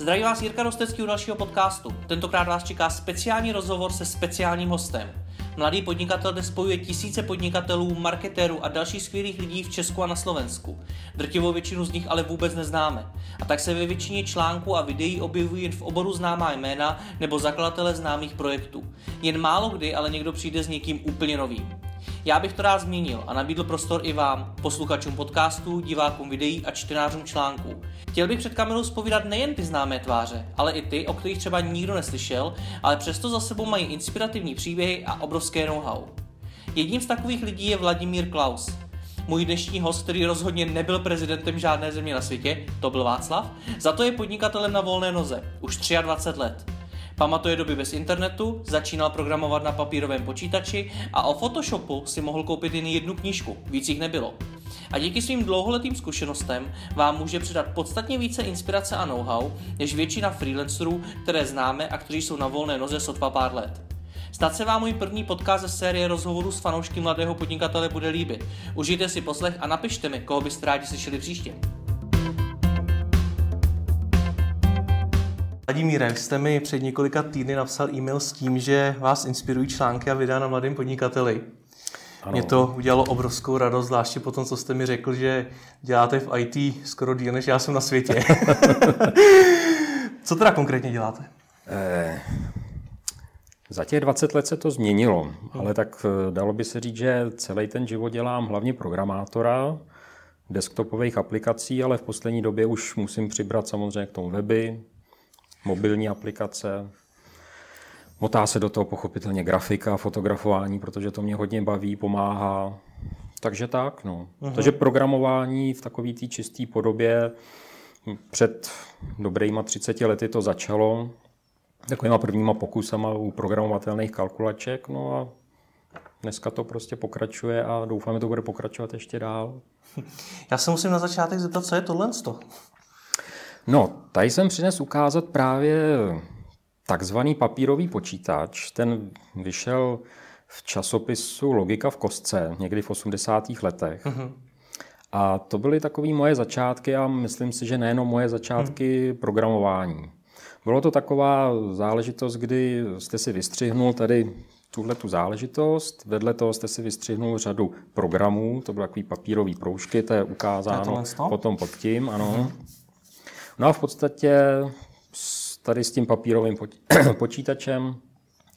Zdraví vás Jirka Rostecký u dalšího podcastu. Tentokrát vás čeká speciální rozhovor se speciálním hostem. Mladý podnikatel dnes spojuje tisíce podnikatelů, marketérů a dalších skvělých lidí v Česku a na Slovensku. Drtivou většinu z nich ale vůbec neznáme. A tak se ve většině článků a videí objevují jen v oboru známá jména nebo zakladatele známých projektů. Jen málo kdy ale někdo přijde s někým úplně novým. Já bych to rád změnil a nabídl prostor i vám, posluchačům podcastů, divákům videí a čtenářům článků. Chtěl bych před kamerou spovídat nejen ty známé tváře, ale i ty, o kterých třeba nikdo neslyšel, ale přesto za sebou mají inspirativní příběhy a obrovské know-how. Jedním z takových lidí je Vladimír Klaus. Můj dnešní host, který rozhodně nebyl prezidentem žádné země na světě, to byl Václav, za to je podnikatelem na volné noze, už 23 let. Pamatuje doby bez internetu, začínal programovat na papírovém počítači a o Photoshopu si mohl koupit jen jednu knížku, víc jich nebylo. A díky svým dlouholetým zkušenostem vám může předat podstatně více inspirace a know-how, než většina freelancerů, které známe a kteří jsou na volné noze sotva pár let. Snad se vám můj první podcast ze série rozhovorů s fanoušky mladého podnikatele bude líbit. Užijte si poslech a napište mi, koho byste rádi slyšeli příště. Vladimíre, vy jste mi před několika týdny napsal e-mail s tím, že vás inspirují články a videa na mladém podnikateli. Ano. Mě to udělalo obrovskou radost, zvláště po tom, co jste mi řekl, že děláte v IT skoro díl, než já jsem na světě. co teda konkrétně děláte? Eh, za těch 20 let se to změnilo, hmm. ale tak eh, dalo by se říct, že celý ten život dělám hlavně programátora, desktopových aplikací, ale v poslední době už musím přibrat samozřejmě k tomu weby, mobilní aplikace. Motá se do toho pochopitelně grafika, fotografování, protože to mě hodně baví, pomáhá. Takže tak, no. Uh-huh. Takže programování v takové té čisté podobě před dobrýma 30 lety to začalo takovýma prvníma pokusama u programovatelných kalkulaček, no a dneska to prostě pokračuje a doufám, že to bude pokračovat ještě dál. Já se musím na začátek zeptat, co je tohle? No, tady jsem přines ukázat právě takzvaný papírový počítač. Ten vyšel v časopisu Logika v kostce někdy v 80. letech. Uh-huh. A to byly takové moje začátky a myslím si, že nejenom moje začátky uh-huh. programování. Bylo to taková záležitost, kdy jste si vystřihnul tady tuhle tu záležitost. Vedle toho jste si vystřihnul řadu programů, to byly takové papírové proužky, to je ukázáno potom pod tím, ano. Uh-huh. No a v podstatě tady s tím papírovým počítačem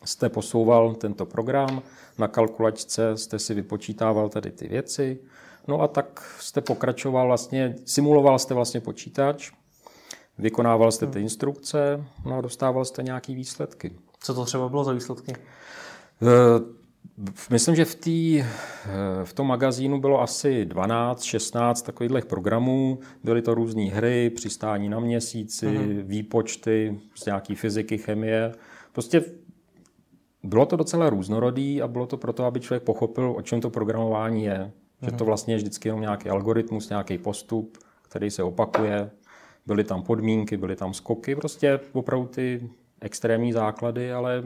jste posouval tento program, na kalkulačce jste si vypočítával tady ty věci, no a tak jste pokračoval vlastně, simuloval jste vlastně počítač, vykonával jste ty hmm. instrukce, no a dostával jste nějaké výsledky. Co to třeba bylo za výsledky? Eh, Myslím, že v, tý, eh, v tom magazínu bylo asi 12, 16 takových programů. Byly to různé hry, přistání na měsíci, uh-huh. výpočty z nějaké fyziky, chemie. Prostě bylo to docela různorodý a bylo to proto, aby člověk pochopil, o čem to programování je. Uh-huh. Že to mhm. vlastně je vždycky jenom nějaký algoritmus, nějaký postup, který se opakuje. Byly tam podmínky, byly tam skoky, prostě opravdu ty extrémní základy, ale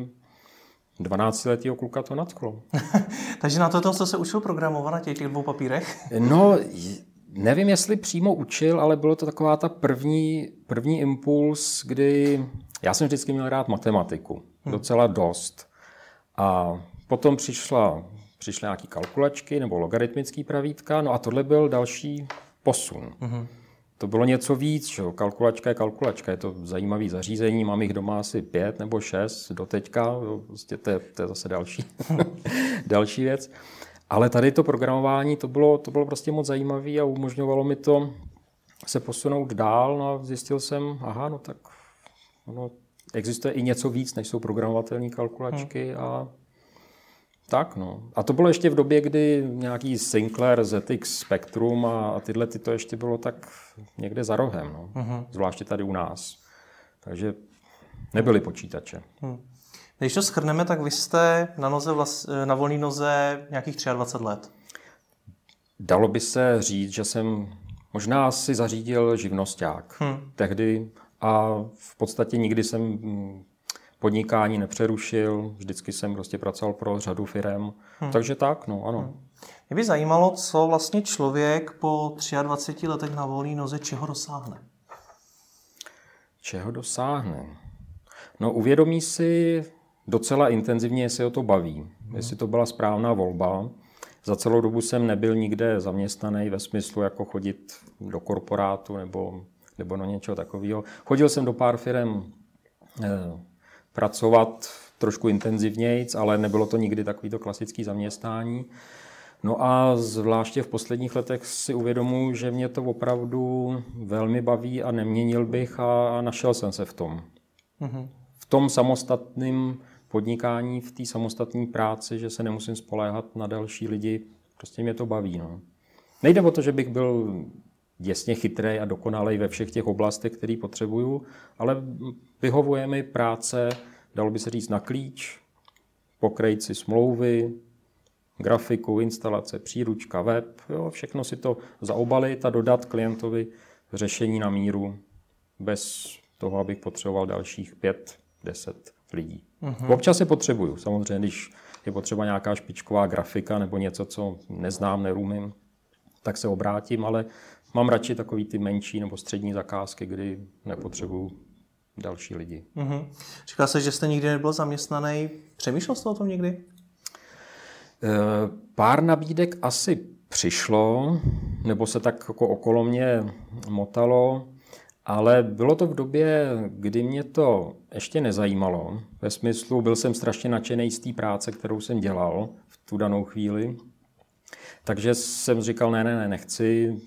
12-letého kluka to nadchlo. Takže na to, co se učil programovat na těch, těch dvou papírech? no, nevím, jestli přímo učil, ale bylo to taková ta první, první impuls, kdy já jsem vždycky měl rád matematiku. Hmm. Docela dost. A potom přišla, přišly nějaké kalkulačky nebo logaritmické pravítka, no a tohle byl další posun. Hmm to bylo něco víc. Že? Kalkulačka je kalkulačka, je to zajímavé zařízení, mám jich doma asi pět nebo šest do teďka, prostě to, je, to je zase další, další věc. Ale tady to programování, to bylo, to bylo prostě moc zajímavé a umožňovalo mi to se posunout dál no a zjistil jsem, aha, no tak no, existuje i něco víc, než jsou programovatelné kalkulačky hmm. a tak, no. A to bylo ještě v době, kdy nějaký Sinclair ZX Spectrum a, tyhle ty to ještě bylo tak někde za rohem, no. Uh-huh. Zvláště tady u nás. Takže nebyly počítače. Uh-huh. Když to schrneme, tak vy jste na, noze vlast, na volné noze nějakých 23 let. Dalo by se říct, že jsem možná si zařídil živnosták hmm. tehdy a v podstatě nikdy jsem podnikání nepřerušil, vždycky jsem prostě pracoval pro řadu firm, hmm. takže tak, no ano. Hmm. Mě by zajímalo, co vlastně člověk po 23 letech na volné noze čeho dosáhne. Čeho dosáhne? No uvědomí si docela intenzivně, jestli ho to baví, hmm. jestli to byla správná volba. Za celou dobu jsem nebyl nikde zaměstnaný ve smyslu jako chodit do korporátu nebo, nebo do něčeho takového. Chodil jsem do pár firm eh, pracovat trošku intenzivněji, ale nebylo to nikdy takovýto klasický zaměstnání. No a zvláště v posledních letech si uvědomuji, že mě to opravdu velmi baví a neměnil bych a našel jsem se v tom. Mm-hmm. V tom samostatném podnikání, v té samostatné práci, že se nemusím spoléhat na další lidi, prostě mě to baví. No. Nejde o to, že bych byl děsně chytrý a dokonalý ve všech těch oblastech, které potřebuju, ale vyhovuje mi práce, dalo by se říct, na klíč, pokrejt si smlouvy, grafiku, instalace, příručka, web, jo, všechno si to zaobalit a dodat klientovi řešení na míru bez toho, abych potřeboval dalších pět, deset lidí. Uh-huh. Občas je potřebuju, samozřejmě, když je potřeba nějaká špičková grafika nebo něco, co neznám, nerumím, tak se obrátím, ale mám radši takový ty menší nebo střední zakázky, kdy nepotřebuju další lidi. Uh-huh. Říká se, že jste nikdy nebyl zaměstnaný. Přemýšlel jste o tom někdy? Eh, pár nabídek asi přišlo, nebo se tak jako okolo mě motalo, ale bylo to v době, kdy mě to ještě nezajímalo. Ve smyslu, byl jsem strašně nadšený z té práce, kterou jsem dělal v tu danou chvíli. Takže jsem říkal, ne, ne, ne, nechci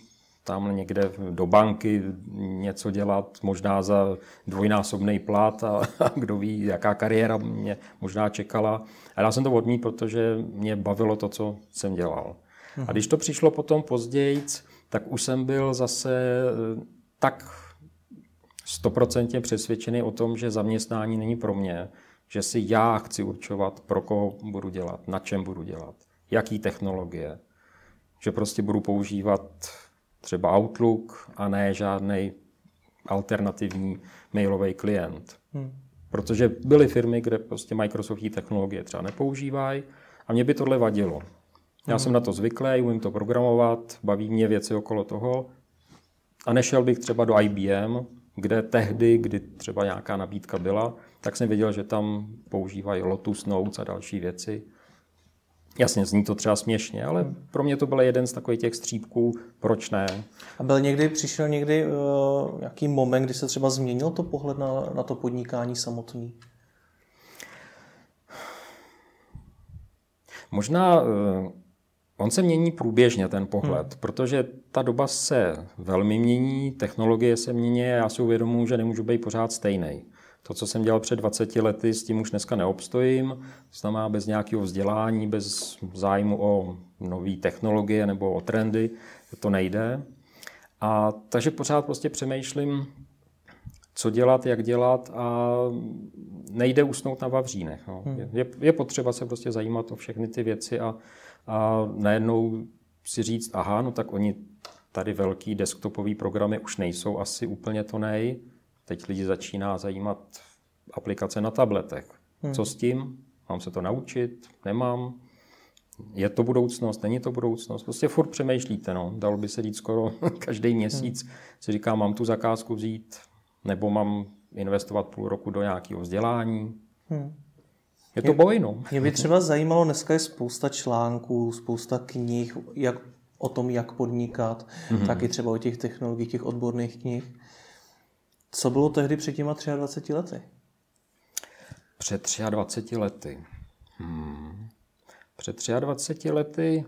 tam někde do banky něco dělat, možná za dvojnásobný plat a, a kdo ví, jaká kariéra mě možná čekala. A já jsem to odmít, protože mě bavilo to, co jsem dělal. A když to přišlo potom později, tak už jsem byl zase eh, tak stoprocentně přesvědčený o tom, že zaměstnání není pro mě, že si já chci určovat, pro koho budu dělat, na čem budu dělat, jaký technologie, že prostě budu používat třeba Outlook a ne žádný alternativní mailový klient. Hmm. Protože byly firmy, kde prostě Microsoftní technologie třeba nepoužívají a mě by tohle vadilo. Já hmm. jsem na to zvyklý, umím to programovat, baví mě věci okolo toho a nešel bych třeba do IBM, kde tehdy, kdy třeba nějaká nabídka byla, tak jsem věděl, že tam používají Lotus Notes a další věci. Jasně, zní to třeba směšně, ale pro mě to byl jeden z takových těch střípků, proč ne. A byl někdy, přišel někdy uh, nějaký moment, kdy se třeba změnil to pohled na, na to podnikání samotný? Možná uh, on se mění průběžně, ten pohled, hmm. protože ta doba se velmi mění, technologie se mění a já si uvědomuji, že nemůžu být pořád stejný. To, co jsem dělal před 20 lety, s tím už dneska neobstojím. To znamená bez nějakého vzdělání, bez zájmu o nové technologie nebo o trendy, to nejde. A takže pořád prostě přemýšlím, co dělat, jak dělat a nejde usnout na vavřínech. No. Hmm. Je, je potřeba se prostě zajímat o všechny ty věci a, a najednou si říct, aha, no tak oni tady velký desktopový programy už nejsou asi úplně to nej. Teď lidi začíná zajímat aplikace na tabletech. Hmm. Co s tím? Mám se to naučit? Nemám? Je to budoucnost? Není to budoucnost? Prostě furt přemýšlíte. No. Dalo by se říct skoro každý měsíc. Hmm. Si říká, mám tu zakázku vzít, nebo mám investovat půl roku do nějakého vzdělání. Hmm. Je to boj, no. Mě by třeba zajímalo, dneska je spousta článků, spousta knih jak, o tom, jak podnikat, hmm. tak i třeba o těch technologiích, těch odborných knih. Co bylo tehdy před těma 23 lety? Před 23 lety. Hmm. Před 23 lety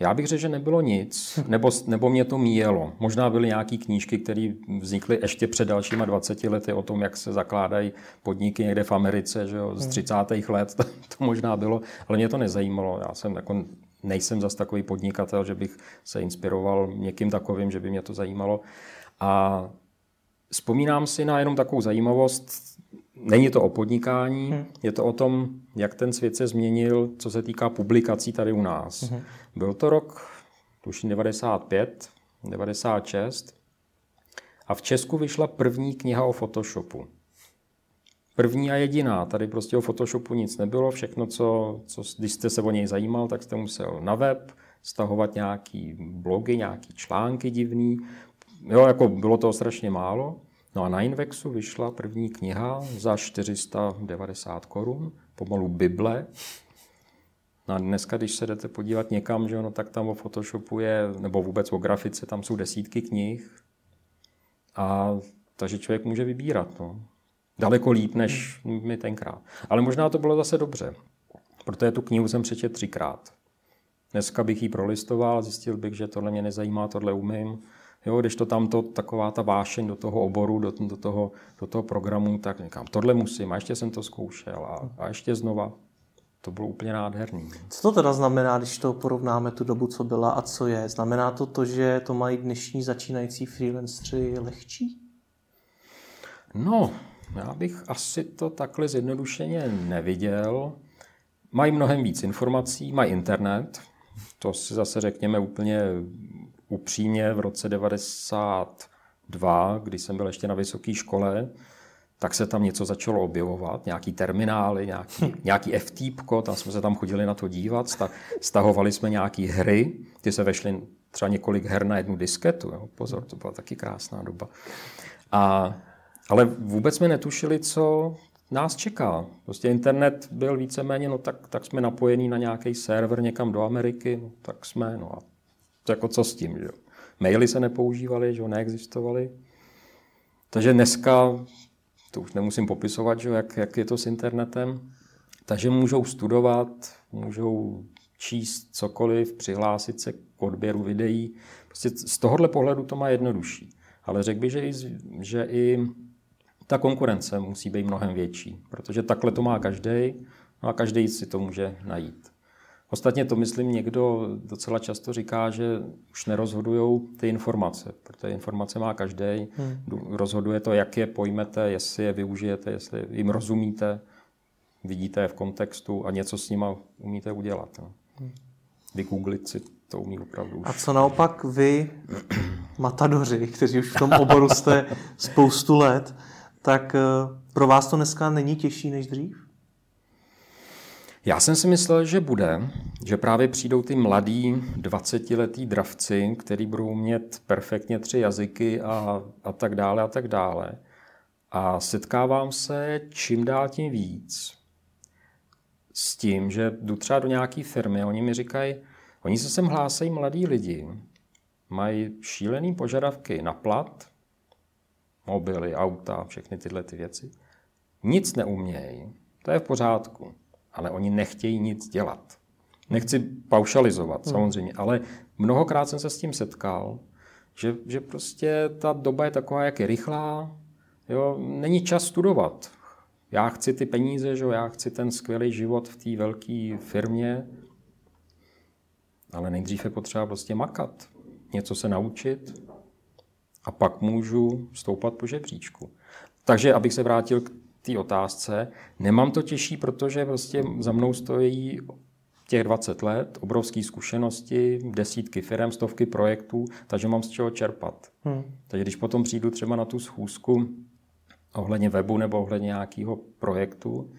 já bych řekl, že nebylo nic, nebo, nebo mě to míjelo. Možná byly nějaké knížky, které vznikly ještě před dalšíma 20 lety o tom, jak se zakládají podniky někde v Americe, že jo, z 30. Hmm. let, to, to možná bylo, ale mě to nezajímalo. Já jsem jako, nejsem zas takový podnikatel, že bych se inspiroval někým takovým, že by mě to zajímalo. A Vzpomínám si na jenom takovou zajímavost. Není to o podnikání, hmm. je to o tom, jak ten svět se změnil, co se týká publikací tady u nás. Hmm. Byl to rok, tuším 95, 96 a v Česku vyšla první kniha o Photoshopu. První a jediná. Tady prostě o Photoshopu nic nebylo. Všechno, co, co když jste se o něj zajímal, tak jste musel na web, stahovat nějaký blogy, nějaký články divný, Jo, jako bylo toho strašně málo. No a na Invexu vyšla první kniha za 490 korun, pomalu Bible. No a dneska, když se jdete podívat někam, že no, tak tam o Photoshopu je, nebo vůbec o grafice, tam jsou desítky knih. A takže člověk může vybírat. No. Daleko líp, než mi tenkrát. Ale možná to bylo zase dobře, protože tu knihu jsem přečet třikrát. Dneska bych ji prolistoval, zjistil bych, že tohle mě nezajímá, tohle umím. Jo, když to tam to, taková ta vášeň do toho oboru, do, do, toho, do toho programu, tak říkám, tohle musím, a ještě jsem to zkoušel a, a ještě znova. To bylo úplně nádherný. Co to teda znamená, když to porovnáme tu dobu, co byla a co je? Znamená to to, že to mají dnešní začínající freelancři lehčí? No, já bych asi to takhle zjednodušeně neviděl. Mají mnohem víc informací, mají internet, to si zase řekněme úplně upřímně v roce 92, kdy jsem byl ještě na vysoké škole, tak se tam něco začalo objevovat, nějaký terminály, nějaký, nějaký FTP, tam jsme se tam chodili na to dívat, stahovali jsme nějaký hry, ty se vešly třeba několik her na jednu disketu, jo, pozor, to byla taky krásná doba. A, ale vůbec jsme netušili, co nás čeká. Prostě internet byl víceméně, no tak, tak jsme napojení na nějaký server někam do Ameriky, no tak jsme, no a jako co s tím, že Maily se nepoužívaly, že neexistovaly. Takže dneska, to už nemusím popisovat, že jak, jak je to s internetem, takže můžou studovat, můžou číst cokoliv, přihlásit se k odběru videí. Prostě z tohohle pohledu to má jednodušší. Ale řekl bych, že i, že i ta konkurence musí být mnohem větší, protože takhle to má každý no a každý si to může najít. Ostatně to, myslím, někdo docela často říká, že už nerozhodují ty informace, protože informace má každý. Hmm. Rozhoduje to, jak je pojmete, jestli je využijete, jestli jim rozumíte, vidíte je v kontextu a něco s nima umíte udělat. No. Hmm. Vygooglit si to umí opravdu už. A co naopak vy, matadoři, kteří už v tom oboru jste spoustu let, tak eh, pro vás to dneska není těžší než dřív? Já jsem si myslel, že bude, že právě přijdou ty mladí 20-letí dravci, který budou mít perfektně tři jazyky a, a tak dále a tak dále. A setkávám se čím dál tím víc s tím, že jdu třeba do nějaké firmy oni mi říkají, oni se sem hlásají mladí lidi, mají šílený požadavky na plat, mobily, auta, všechny tyhle ty věci. Nic neumějí, to je v pořádku ale oni nechtějí nic dělat. Nechci paušalizovat, hmm. samozřejmě, ale mnohokrát jsem se s tím setkal, že, že prostě ta doba je taková, jak je rychlá, jo, není čas studovat. Já chci ty peníze, že jo, já chci ten skvělý život v té velké firmě, ale nejdřív je potřeba prostě makat, něco se naučit a pak můžu stoupat po žebříčku. Takže abych se vrátil k té otázce. Nemám to těžší, protože prostě za mnou stojí těch 20 let, obrovské zkušenosti, desítky firm, stovky projektů, takže mám z čeho čerpat. Hmm. Takže když potom přijdu třeba na tu schůzku ohledně webu nebo ohledně nějakého projektu,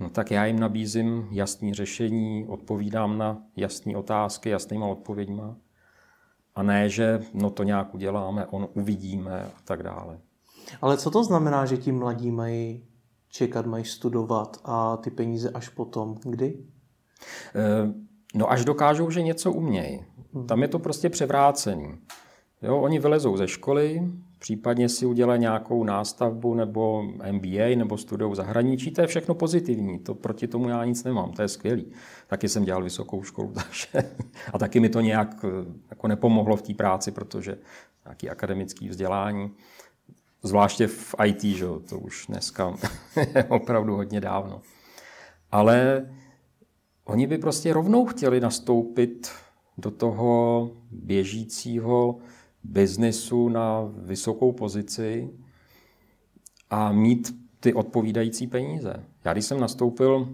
no tak já jim nabízím jasné řešení, odpovídám na jasné otázky, jasnýma odpověďma. A ne, že no to nějak uděláme, on uvidíme a tak dále. Ale co to znamená, že ti mladí mají čekat, mají studovat a ty peníze až potom? Kdy? Eh, no až dokážou, že něco umějí. Hmm. Tam je to prostě převrácený. Jo, oni vylezou ze školy, případně si udělají nějakou nástavbu nebo MBA nebo studiou zahraničí, to je všechno pozitivní, to proti tomu já nic nemám, to je skvělý. Taky jsem dělal vysokou školu, takže, a taky mi to nějak eh, jako nepomohlo v té práci, protože nějaký akademický vzdělání. Zvláště v IT, že? to už dneska je opravdu hodně dávno. Ale oni by prostě rovnou chtěli nastoupit do toho běžícího biznesu na vysokou pozici a mít ty odpovídající peníze. Já když jsem nastoupil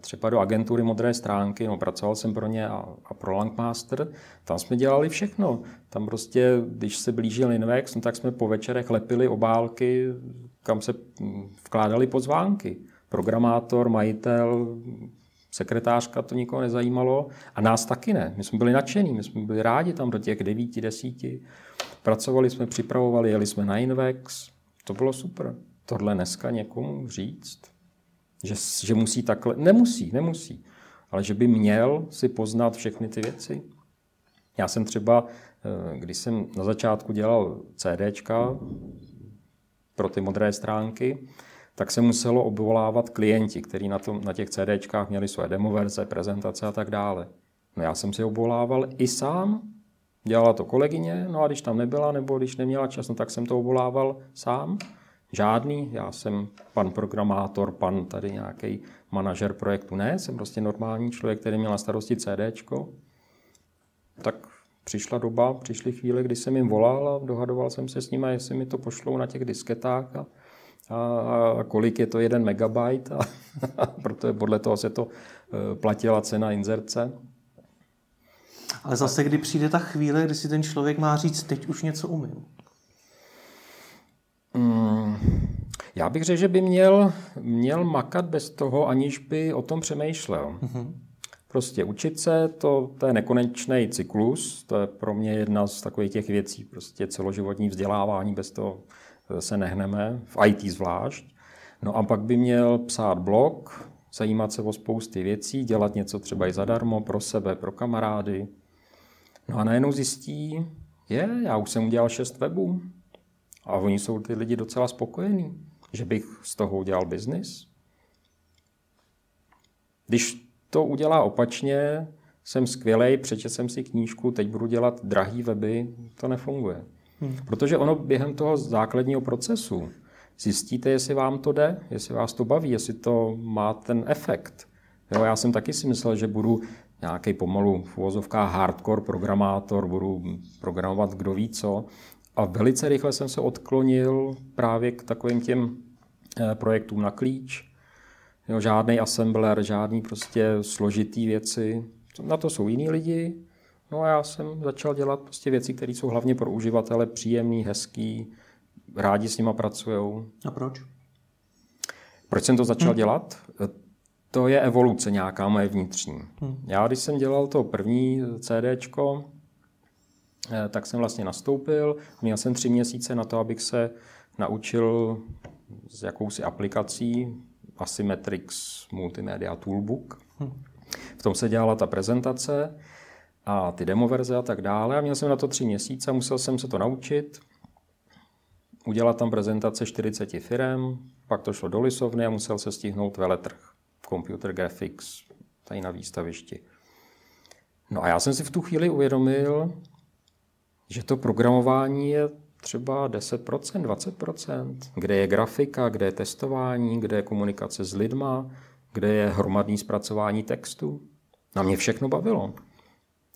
třeba do agentury Modré stránky, no, pracoval jsem pro ně a, a pro Langmaster, tam jsme dělali všechno. Tam prostě, když se blížil Invex, no, tak jsme po večerech lepili obálky, kam se hm, vkládali pozvánky. Programátor, majitel, sekretářka, to nikoho nezajímalo a nás taky ne. My jsme byli nadšení, my jsme byli rádi tam do těch devíti, desíti. Pracovali jsme, připravovali, jeli jsme na Invex. To bylo super. Tohle dneska někomu říct, že, že musí takhle. Nemusí, nemusí. Ale že by měl si poznat všechny ty věci. Já jsem třeba, eh, když jsem na začátku dělal CDčka pro ty modré stránky, tak se muselo obvolávat klienti, kteří na, na těch CDčkách měli své demoverze, prezentace a tak dále. No já jsem si obvolával i sám, dělala to kolegyně, no a když tam nebyla, nebo když neměla čas, no tak jsem to obvolával sám. Žádný, já jsem pan programátor, pan tady nějaký manažer projektu, ne, jsem prostě normální člověk, který měl na starosti CDčko. Tak přišla doba, přišly chvíle, kdy jsem jim volal a dohadoval jsem se s nimi, jestli mi to pošlou na těch disketách a, a, a kolik je to jeden megabyte, a, protože podle toho se to e, platila cena inzerce. Ale zase, kdy přijde ta chvíle, kdy si ten člověk má říct, teď už něco umím. Mm, já bych řekl, že by měl, měl makat bez toho, aniž by o tom přemýšlel. Mm-hmm. Prostě učit se, to, to je nekonečný cyklus, to je pro mě jedna z takových těch věcí, prostě celoživotní vzdělávání, bez toho eh, se nehneme, v IT zvlášť. No a pak by měl psát blog, zajímat se o spousty věcí, dělat něco třeba i zadarmo pro sebe, pro kamarády. No a najednou zjistí, je, já už jsem udělal šest webů, a oni jsou ty lidi docela spokojení, že bych z toho udělal biznis. Když to udělá opačně, jsem skvělej, přečetl jsem si knížku, teď budu dělat drahý weby, to nefunguje. Hmm. Protože ono během toho základního procesu zjistíte, jestli vám to jde, jestli vás to baví, jestli to má ten efekt. Jo, já jsem taky si myslel, že budu nějaký pomalu v uvozovkách hardcore programátor, budu programovat kdo ví co, a velice rychle jsem se odklonil právě k takovým těm eh, projektům na klíč. Jo, žádný assembler, žádný prostě složitý věci. Na to jsou jiní lidi. No a já jsem začal dělat prostě věci, které jsou hlavně pro uživatele příjemný, hezký, rádi s nima pracují. A proč? Proč jsem to začal hmm. dělat? To je evoluce nějaká moje vnitřní. Hmm. Já, když jsem dělal to první CDčko, tak jsem vlastně nastoupil. Měl jsem tři měsíce na to, abych se naučil s jakousi aplikací Asymmetrics Multimedia Toolbook. V tom se dělala ta prezentace a ty demoverze a tak dále. A měl jsem na to tři měsíce, musel jsem se to naučit, udělat tam prezentace 40 firm, pak to šlo do lisovny a musel se stihnout veletrh, computer graphics, tady na výstavišti. No a já jsem si v tu chvíli uvědomil, že to programování je třeba 10%, 20%, kde je grafika, kde je testování, kde je komunikace s lidma, kde je hromadný zpracování textu. Na mě všechno bavilo.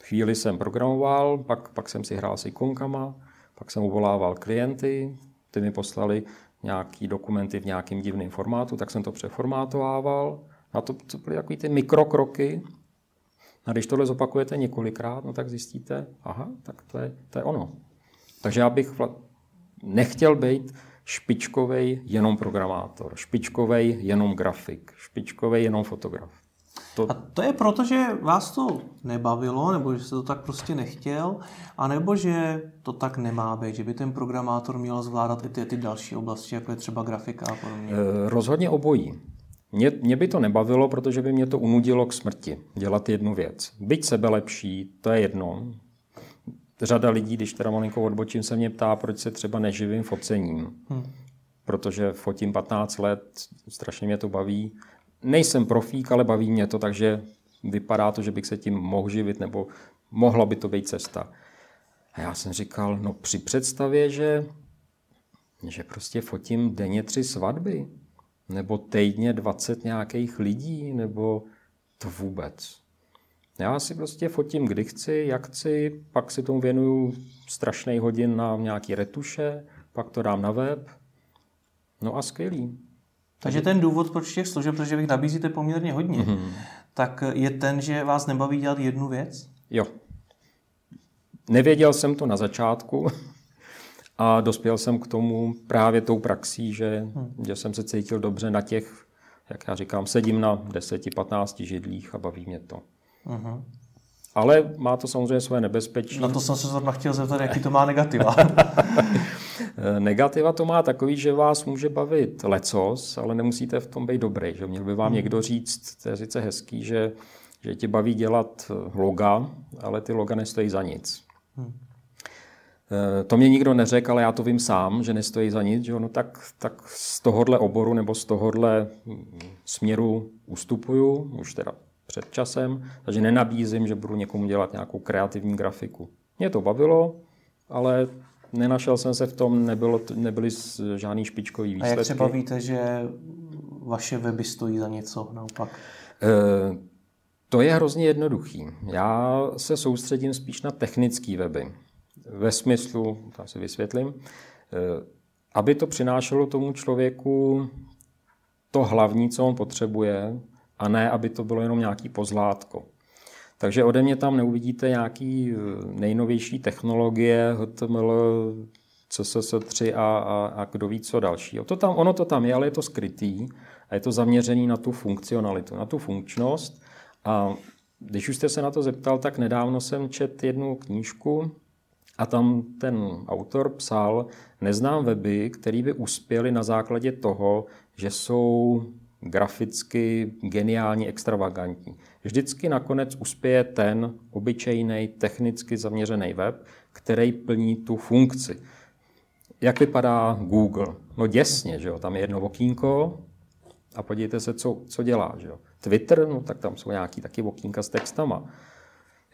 Chvíli jsem programoval, pak, pak jsem si hrál s ikonkama, pak jsem uvolával klienty, ty mi poslali nějaký dokumenty v nějakým divném formátu, tak jsem to přeformátovával. A to, to byly takové ty mikrokroky, a když tohle zopakujete několikrát, no tak zjistíte, aha, tak to je, to je ono. Takže já bych nechtěl být špičkovej jenom programátor, špičkovej jenom grafik, špičkovej jenom fotograf. To... A to je proto, že vás to nebavilo, nebo že se to tak prostě nechtěl, anebo že to tak nemá být, že by ten programátor měl zvládat i ty, ty další oblasti, jako je třeba grafika a podobně? E, rozhodně obojí. Mě, mě by to nebavilo, protože by mě to unudilo k smrti, dělat jednu věc. Byť sebe lepší, to je jedno. Řada lidí, když teda malinko odbočím, se mě ptá, proč se třeba neživím focením. Hmm. Protože fotím 15 let, strašně mě to baví. Nejsem profík, ale baví mě to, takže vypadá to, že bych se tím mohl živit, nebo mohla by to být cesta. A já jsem říkal, no při představě, že, že prostě fotím denně tři svatby, nebo týdně 20 nějakých lidí, nebo to vůbec. Já si prostě fotím, kdy chci, jak chci, pak si tomu věnuju strašný hodin na nějaký retuše, pak to dám na web. No a skvělý. Takže ten důvod, proč těch služeb, protože vy nabízíte poměrně hodně, mm-hmm. tak je ten, že vás nebaví dělat jednu věc? Jo. Nevěděl jsem to na začátku, a dospěl jsem k tomu právě tou praxí, že, hmm. že jsem se cítil dobře na těch, jak já říkám, sedím na 10-15 židlích a baví mě to. Uh-huh. Ale má to samozřejmě své nebezpečí. Na to jsem se zrovna chtěl zeptat, jaký to má negativa. negativa to má takový, že vás může bavit lecos, ale nemusíte v tom být dobrý. Že měl by vám hmm. někdo říct, to je sice hezký, že, že tě baví dělat loga, ale ty loga nestojí za nic. Hmm. Eh, to mě nikdo neřekl, ale já to vím sám, že nestojí za nic. Že no tak, tak z tohohle oboru nebo z tohohle směru ustupuju, už teda před časem, takže nenabízím, že budu někomu dělat nějakou kreativní grafiku. Mě to bavilo, ale nenašel jsem se v tom, nebylo, nebyly žádný špičkový výsledky. A jak třeba víte, že vaše weby stojí za něco naopak? E, to je hrozně jednoduchý. Já se soustředím spíš na technické weby ve smyslu, to si vysvětlím, eh, aby to přinášelo tomu člověku to hlavní, co on potřebuje, a ne, aby to bylo jenom nějaký pozlátko. Takže ode mě tam neuvidíte nějaký eh, nejnovější technologie, HTML, CSS3 a, a, a kdo ví co dalšího. To tam, ono to tam je, ale je to skrytý a je to zaměřený na tu funkcionalitu, na tu funkčnost. A když už jste se na to zeptal, tak nedávno jsem čet jednu knížku, a tam ten autor psal, neznám weby, které by uspěly na základě toho, že jsou graficky geniálně extravagantní. Vždycky nakonec uspěje ten obyčejný, technicky zaměřený web, který plní tu funkci. Jak vypadá Google? No děsně, že jo? tam je jedno okýnko a podívejte se, co, co dělá. Že jo? Twitter, no tak tam jsou nějaký taky okýnka s textama.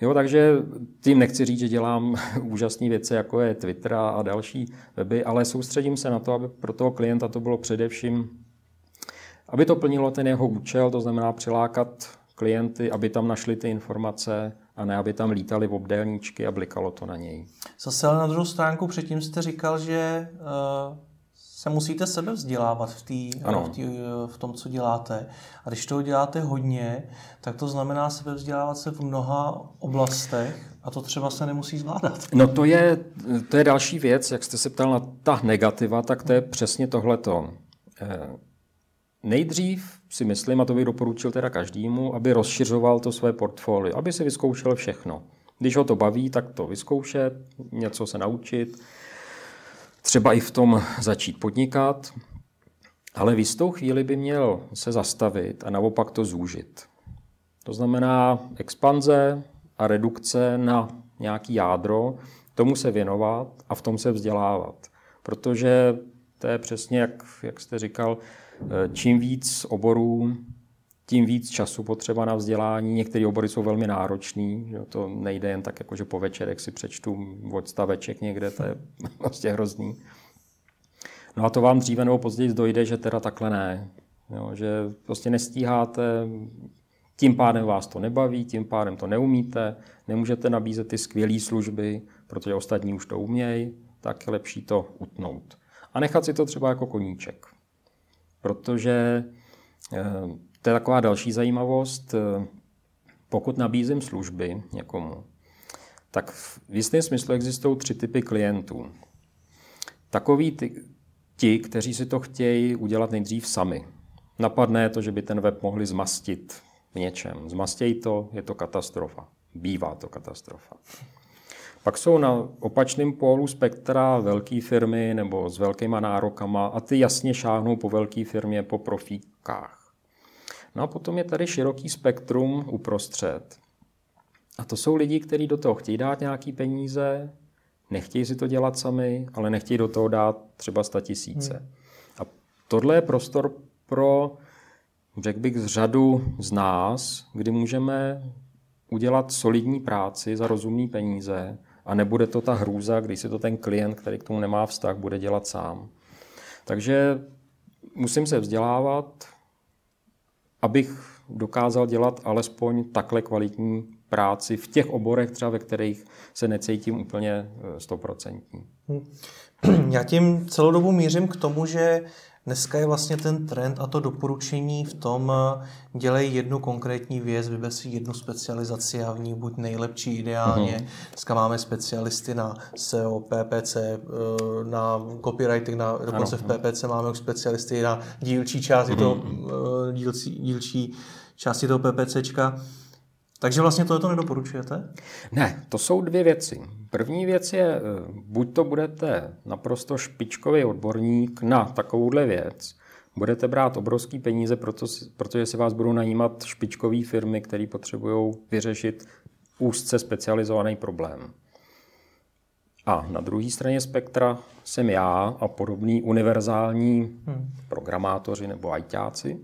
Jo, takže tím nechci říct, že dělám úžasné věci, jako je Twitter a další weby, ale soustředím se na to, aby pro toho klienta to bylo především, aby to plnilo ten jeho účel, to znamená přilákat klienty, aby tam našli ty informace a ne, aby tam lítali v obdélníčky a blikalo to na něj. Zase ale na druhou stránku předtím jste říkal, že uh se musíte sebe vzdělávat v, tý, v, tý, v tom, co děláte. A když toho děláte hodně, tak to znamená sebe vzdělávat se v mnoha oblastech a to třeba se nemusí zvládat. No to je, to je další věc, jak jste se ptal na ta negativa, tak to je přesně tohleto. Eh, nejdřív si myslím, a to bych doporučil teda každému, aby rozšiřoval to své portfolio, aby si vyzkoušel všechno. Když ho to baví, tak to vyzkoušet, něco se naučit, třeba i v tom začít podnikat, ale v jistou chvíli by měl se zastavit a naopak to zúžit. To znamená expanze a redukce na nějaký jádro, tomu se věnovat a v tom se vzdělávat. Protože to je přesně, jak, jak jste říkal, čím víc oborů, tím víc času potřeba na vzdělání. Některé obory jsou velmi náročné, to nejde jen tak, jako že po večerech si přečtu odstaveček někde, to je prostě hrozný. No a to vám dříve nebo později dojde, že teda takhle ne. Jo, že prostě nestíháte, tím pádem vás to nebaví, tím pádem to neumíte, nemůžete nabízet ty skvělé služby, protože ostatní už to umějí, tak je lepší to utnout. A nechat si to třeba jako koníček. Protože eh, to je taková další zajímavost. Pokud nabízím služby někomu, tak v jistém smyslu existují tři typy klientů. Takový ty, ti, kteří si to chtějí udělat nejdřív sami. Napadne to, že by ten web mohli zmastit v něčem. Zmastějí to, je to katastrofa. Bývá to katastrofa. Pak jsou na opačném pólu spektra velké firmy nebo s velkýma nárokama a ty jasně šáhnou po velké firmě, po profíkách. No a potom je tady široký spektrum uprostřed. A to jsou lidi, kteří do toho chtějí dát nějaký peníze, nechtějí si to dělat sami, ale nechtějí do toho dát třeba sta tisíce. Hmm. A tohle je prostor pro, řekl bych, z řadu z nás, kdy můžeme udělat solidní práci za rozumné peníze a nebude to ta hrůza, když si to ten klient, který k tomu nemá vztah, bude dělat sám. Takže musím se vzdělávat, abych dokázal dělat alespoň takhle kvalitní práci v těch oborech, třeba ve kterých se necítím úplně eh, stoprocentní. Já tím celou dobu mířím k tomu, že Dneska je vlastně ten trend a to doporučení v tom, eh, dělej jednu konkrétní věc, vyber si jednu specializaci a v ní buď nejlepší ideálně. Mm-hmm. Dneska máme specialisty na SEO, PPC, eh, na copywriting, na, dokonce ano. v PPC máme už specialisty na dílčí části mm-hmm. toho, dílčí, dílčí části toho PPCčka. Takže vlastně tohle to nedoporučujete? Ne, to jsou dvě věci. První věc je, eh, buď to budete naprosto špičkový odborník na takovouhle věc, budete brát obrovský peníze, proto, protože si vás budou najímat špičkové firmy, které potřebují vyřešit úzce specializovaný problém. A na druhé straně spektra jsem já a podobný univerzální hmm. programátoři nebo ajťáci.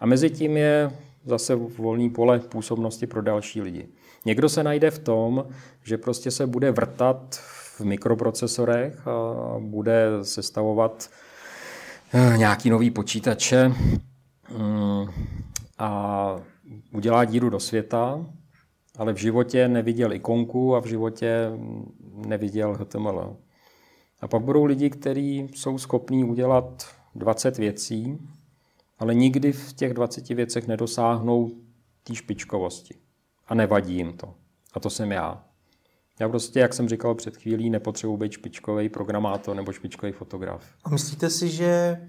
A mezi tím je zase volný pole působnosti pro další lidi. Někdo se najde v tom, že prostě se bude vrtat v mikroprocesorech a bude sestavovat eh, nějaký nový počítače mm, a udělá díru do světa, ale v životě neviděl ikonku a v životě neviděl HTML. A pak budou lidi, kteří jsou schopní udělat 20 věcí, ale nikdy v těch 20 věcech nedosáhnou té špičkovosti. A nevadí jim to. A to jsem já. Já prostě, jak jsem říkal před chvílí, nepotřebuji být špičkový programátor nebo špičkový fotograf. A myslíte si, že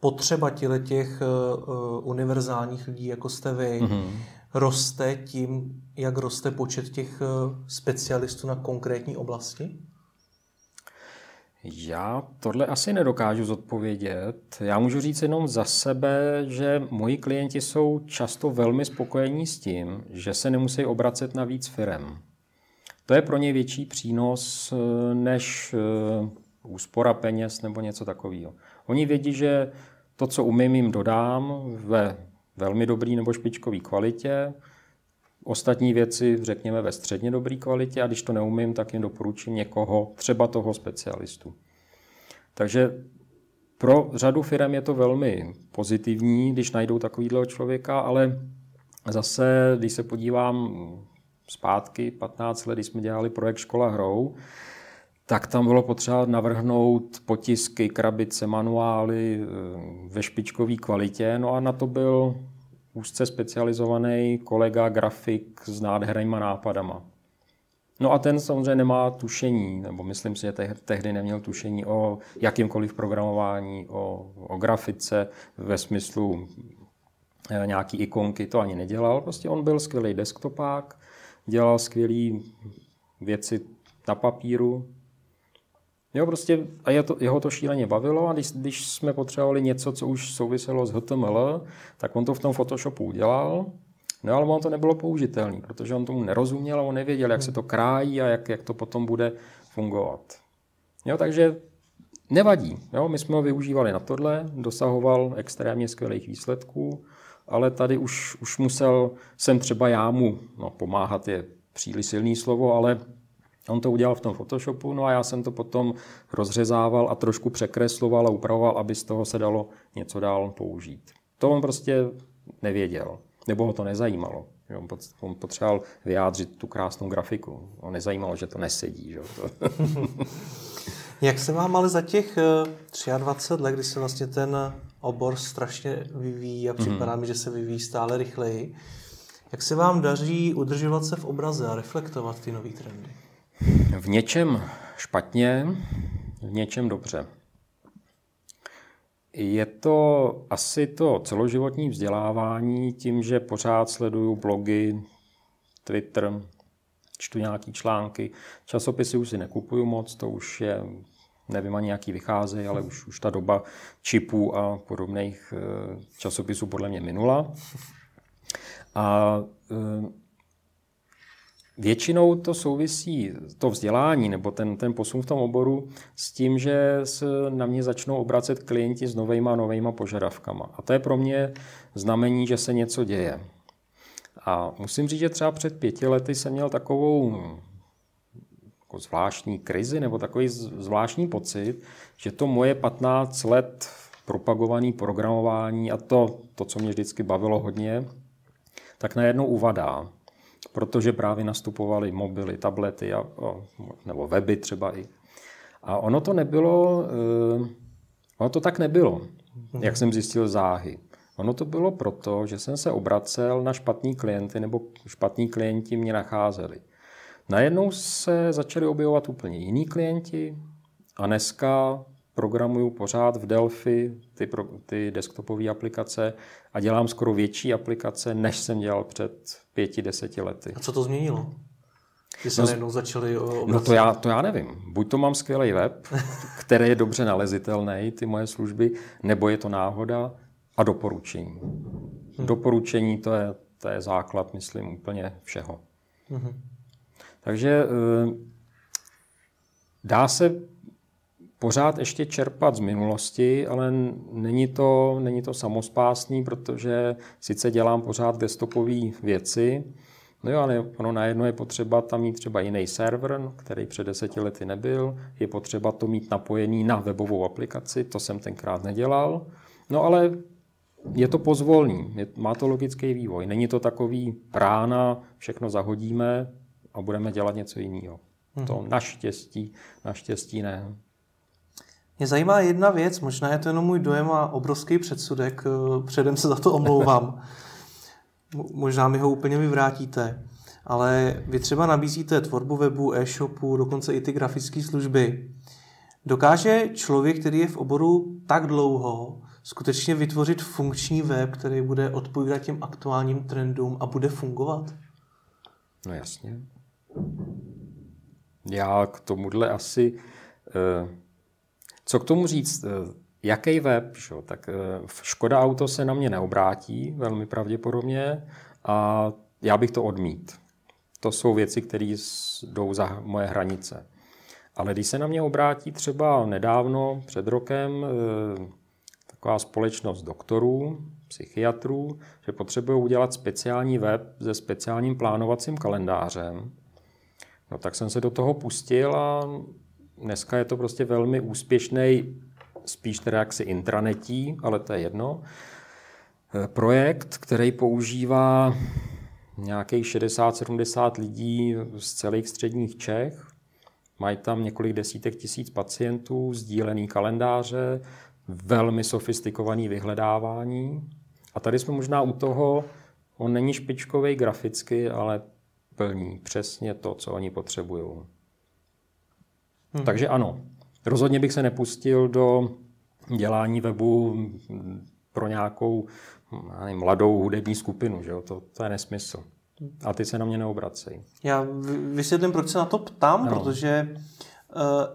potřeba těch uh, univerzálních lidí, jako jste vy, mm-hmm. roste tím, jak roste počet těch uh, specialistů na konkrétní oblasti? Já tohle asi nedokážu zodpovědět. Já můžu říct jenom za sebe, že moji klienti jsou často velmi spokojení s tím, že se nemusí obracet na víc firem. To je pro ně větší přínos eh, než eh, úspora peněz nebo něco takového. Oni vědí, že to, co umím, jim dodám ve velmi dobrý nebo špičkový kvalitě, ostatní věci, řekněme, ve středně dobré kvalitě a když to neumím, tak jim doporučím někoho, třeba toho specialistu. Takže pro řadu firm je to velmi pozitivní, když najdou takovýhle člověka, ale zase, když se podívám zpátky, 15 let, když jsme dělali projekt Škola hrou, tak tam bylo potřeba navrhnout potisky, krabice, manuály eh, ve špičkové kvalitě. No a na to byl úzce specializovaný kolega, grafik s nádhernýma nápadama. No a ten samozřejmě nemá tušení, nebo myslím si, že tehdy neměl tušení o jakýmkoliv programování, o, o grafice ve smyslu eh, nějaký ikonky, to ani nedělal. Prostě on byl skvělý desktopák, dělal skvělé věci na papíru, Jo, prostě a je to, jeho to šíleně bavilo a když, když jsme potřebovali něco, co už souviselo s HTML, tak on to v tom Photoshopu udělal, no ale on to nebylo použitelný, protože on tomu nerozuměl on nevěděl, jak se to krájí a jak, jak to potom bude fungovat. Jo, takže nevadí. Jo, my jsme ho využívali na tohle, dosahoval extrémně skvělých výsledků, ale tady už, už musel jsem třeba já mu, no pomáhat je příliš silný slovo, ale On to udělal v tom Photoshopu, no a já jsem to potom rozřezával a trošku překresloval a upravoval, aby z toho se dalo něco dál použít. To on prostě nevěděl, nebo ho to nezajímalo. On potřeboval vyjádřit tu krásnou grafiku. On nezajímalo, že to nesedí. Že? Jak se vám ale za těch 23 let, kdy se vlastně ten obor strašně vyvíjí a připadá mm-hmm. mi, že se vyvíjí stále rychleji, jak se vám daří udržovat se v obraze a reflektovat ty nové trendy? V něčem špatně, v něčem dobře. Je to asi to celoživotní vzdělávání tím, že pořád sleduju blogy, Twitter, čtu nějaký články. Časopisy už si nekupuju moc, to už je, nevím ani jaký vycházejí, ale už, už ta doba čipů a podobných eh, časopisů podle mě minula. A eh, Většinou to souvisí, to vzdělání nebo ten, ten posun v tom oboru s tím, že se na mě začnou obracet klienti s novejma a novejma požadavkama. A to je pro mě znamení, že se něco děje. A musím říct, že třeba před pěti lety jsem měl takovou jako zvláštní krizi nebo takový zvláštní pocit, že to moje 15 let propagované programování a to, to, co mě vždycky bavilo hodně, tak najednou uvadá protože právě nastupovaly mobily, tablety a, nebo weby třeba i. A ono to nebylo, eh, ono to tak nebylo, jak jsem zjistil záhy. Ono to bylo proto, že jsem se obracel na špatní klienty nebo špatní klienti mě nacházeli. Najednou se začali objevovat úplně jiní klienti a dneska programuju pořád v Delphi ty, pro, ty desktopové aplikace a dělám skoro větší aplikace, než jsem dělal před pěti, deseti lety. A co to změnilo? Ty se no, najednou začali obracet. No to já, to já nevím. Buď to mám skvělý web, který je dobře nalezitelný, ty moje služby, nebo je to náhoda a doporučení. Hmm. Doporučení to je, to je základ, myslím, úplně všeho. Hmm. Takže eh, dá se pořád ještě čerpat z minulosti, ale není to, není to samospásný, protože sice dělám pořád desktopové věci, no jo, ale ono najednou je potřeba tam mít třeba jiný server, který před deseti lety nebyl, je potřeba to mít napojený na webovou aplikaci, to jsem tenkrát nedělal, no ale je to pozvolný, je, má to logický vývoj. Není to takový rána, všechno zahodíme a budeme dělat něco jiného. Hmm. To naštěstí, naštěstí ne. Mě zajímá jedna věc, možná je to jenom můj dojem a obrovský předsudek, eh, předem se za to omlouvám. možná mi ho úplně vyvrátíte. Ale vy třeba nabízíte tvorbu webu, e-shopu, dokonce i ty grafické služby. Dokáže člověk, který je v oboru tak dlouho, skutečně vytvořit funkční web, který bude odpovídat těm aktuálním trendům a bude fungovat? No jasně. Já k tomuhle asi... Eh, co k tomu říct? Eh, jaký web? Šo? Tak eh, Škoda Auto se na mě neobrátí, velmi pravděpodobně, a já bych to odmít. To jsou věci, které jdou za moje hranice. Ale když se na mě obrátí třeba nedávno, před rokem, taková společnost doktorů, psychiatrů, že potřebují udělat speciální web se speciálním plánovacím kalendářem, no tak jsem se do toho pustil a dneska je to prostě velmi úspěšný, spíš teda jaksi intranetí, ale to je jedno, eh, projekt, který používá nějakých 60-70 lidí z celých středních Čech. Mají tam několik desítek tisíc pacientů, sdílený kalendáře, velmi sofistikovaný vyhledávání. A tady jsme možná u toho, on není špičkový graficky, ale plní přesně to, co oni potřebují. Hmm. Takže ano, rozhodně bych se nepustil do dělání webu pro nějakou nevím, mladou hudební skupinu. Že jo? To, to je nesmysl. A ty se na mě neobracej. Já vysvětlím, proč se na to ptám, no. protože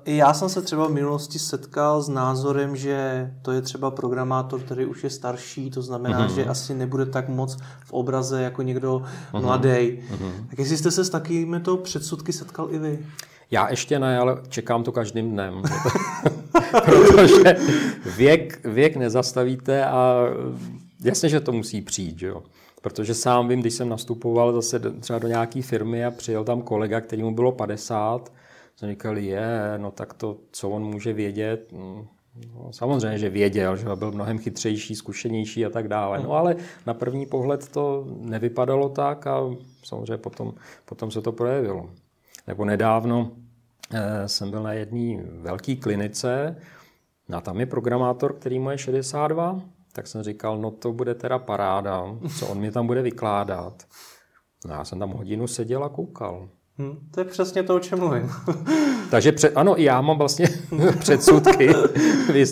i já jsem se třeba v minulosti setkal s názorem, že to je třeba programátor, který už je starší, to znamená, mm-hmm. že asi nebude tak moc v obraze jako někdo mm-hmm. mladý. Mm-hmm. Tak jestli jste se s takými to předsudky setkal i vy? Já ještě ne, ale čekám to každým dnem. Protože věk, věk nezastavíte a jasně, že to musí přijít. Jo? Protože sám vím, když jsem nastupoval zase třeba do nějaké firmy a přijel tam kolega, který mu bylo 50, jsme říkali, je, no tak to, co on může vědět, mm, no, samozřejmě, že věděl, že byl mnohem chytřejší, zkušenější a tak dále. No ale na první pohled to nevypadalo tak a samozřejmě potom, potom se to projevilo. Nebo nedávno jsem byl na jedné velké klinice, a tam je programátor, který mu je 62, tak jsem říkal, no to bude teda paráda, co on mi tam bude vykládat. No já jsem tam hodinu seděl a koukal. Hmm, to je přesně to, o čem mluvím. Takže před, ano, i já mám vlastně předsudky,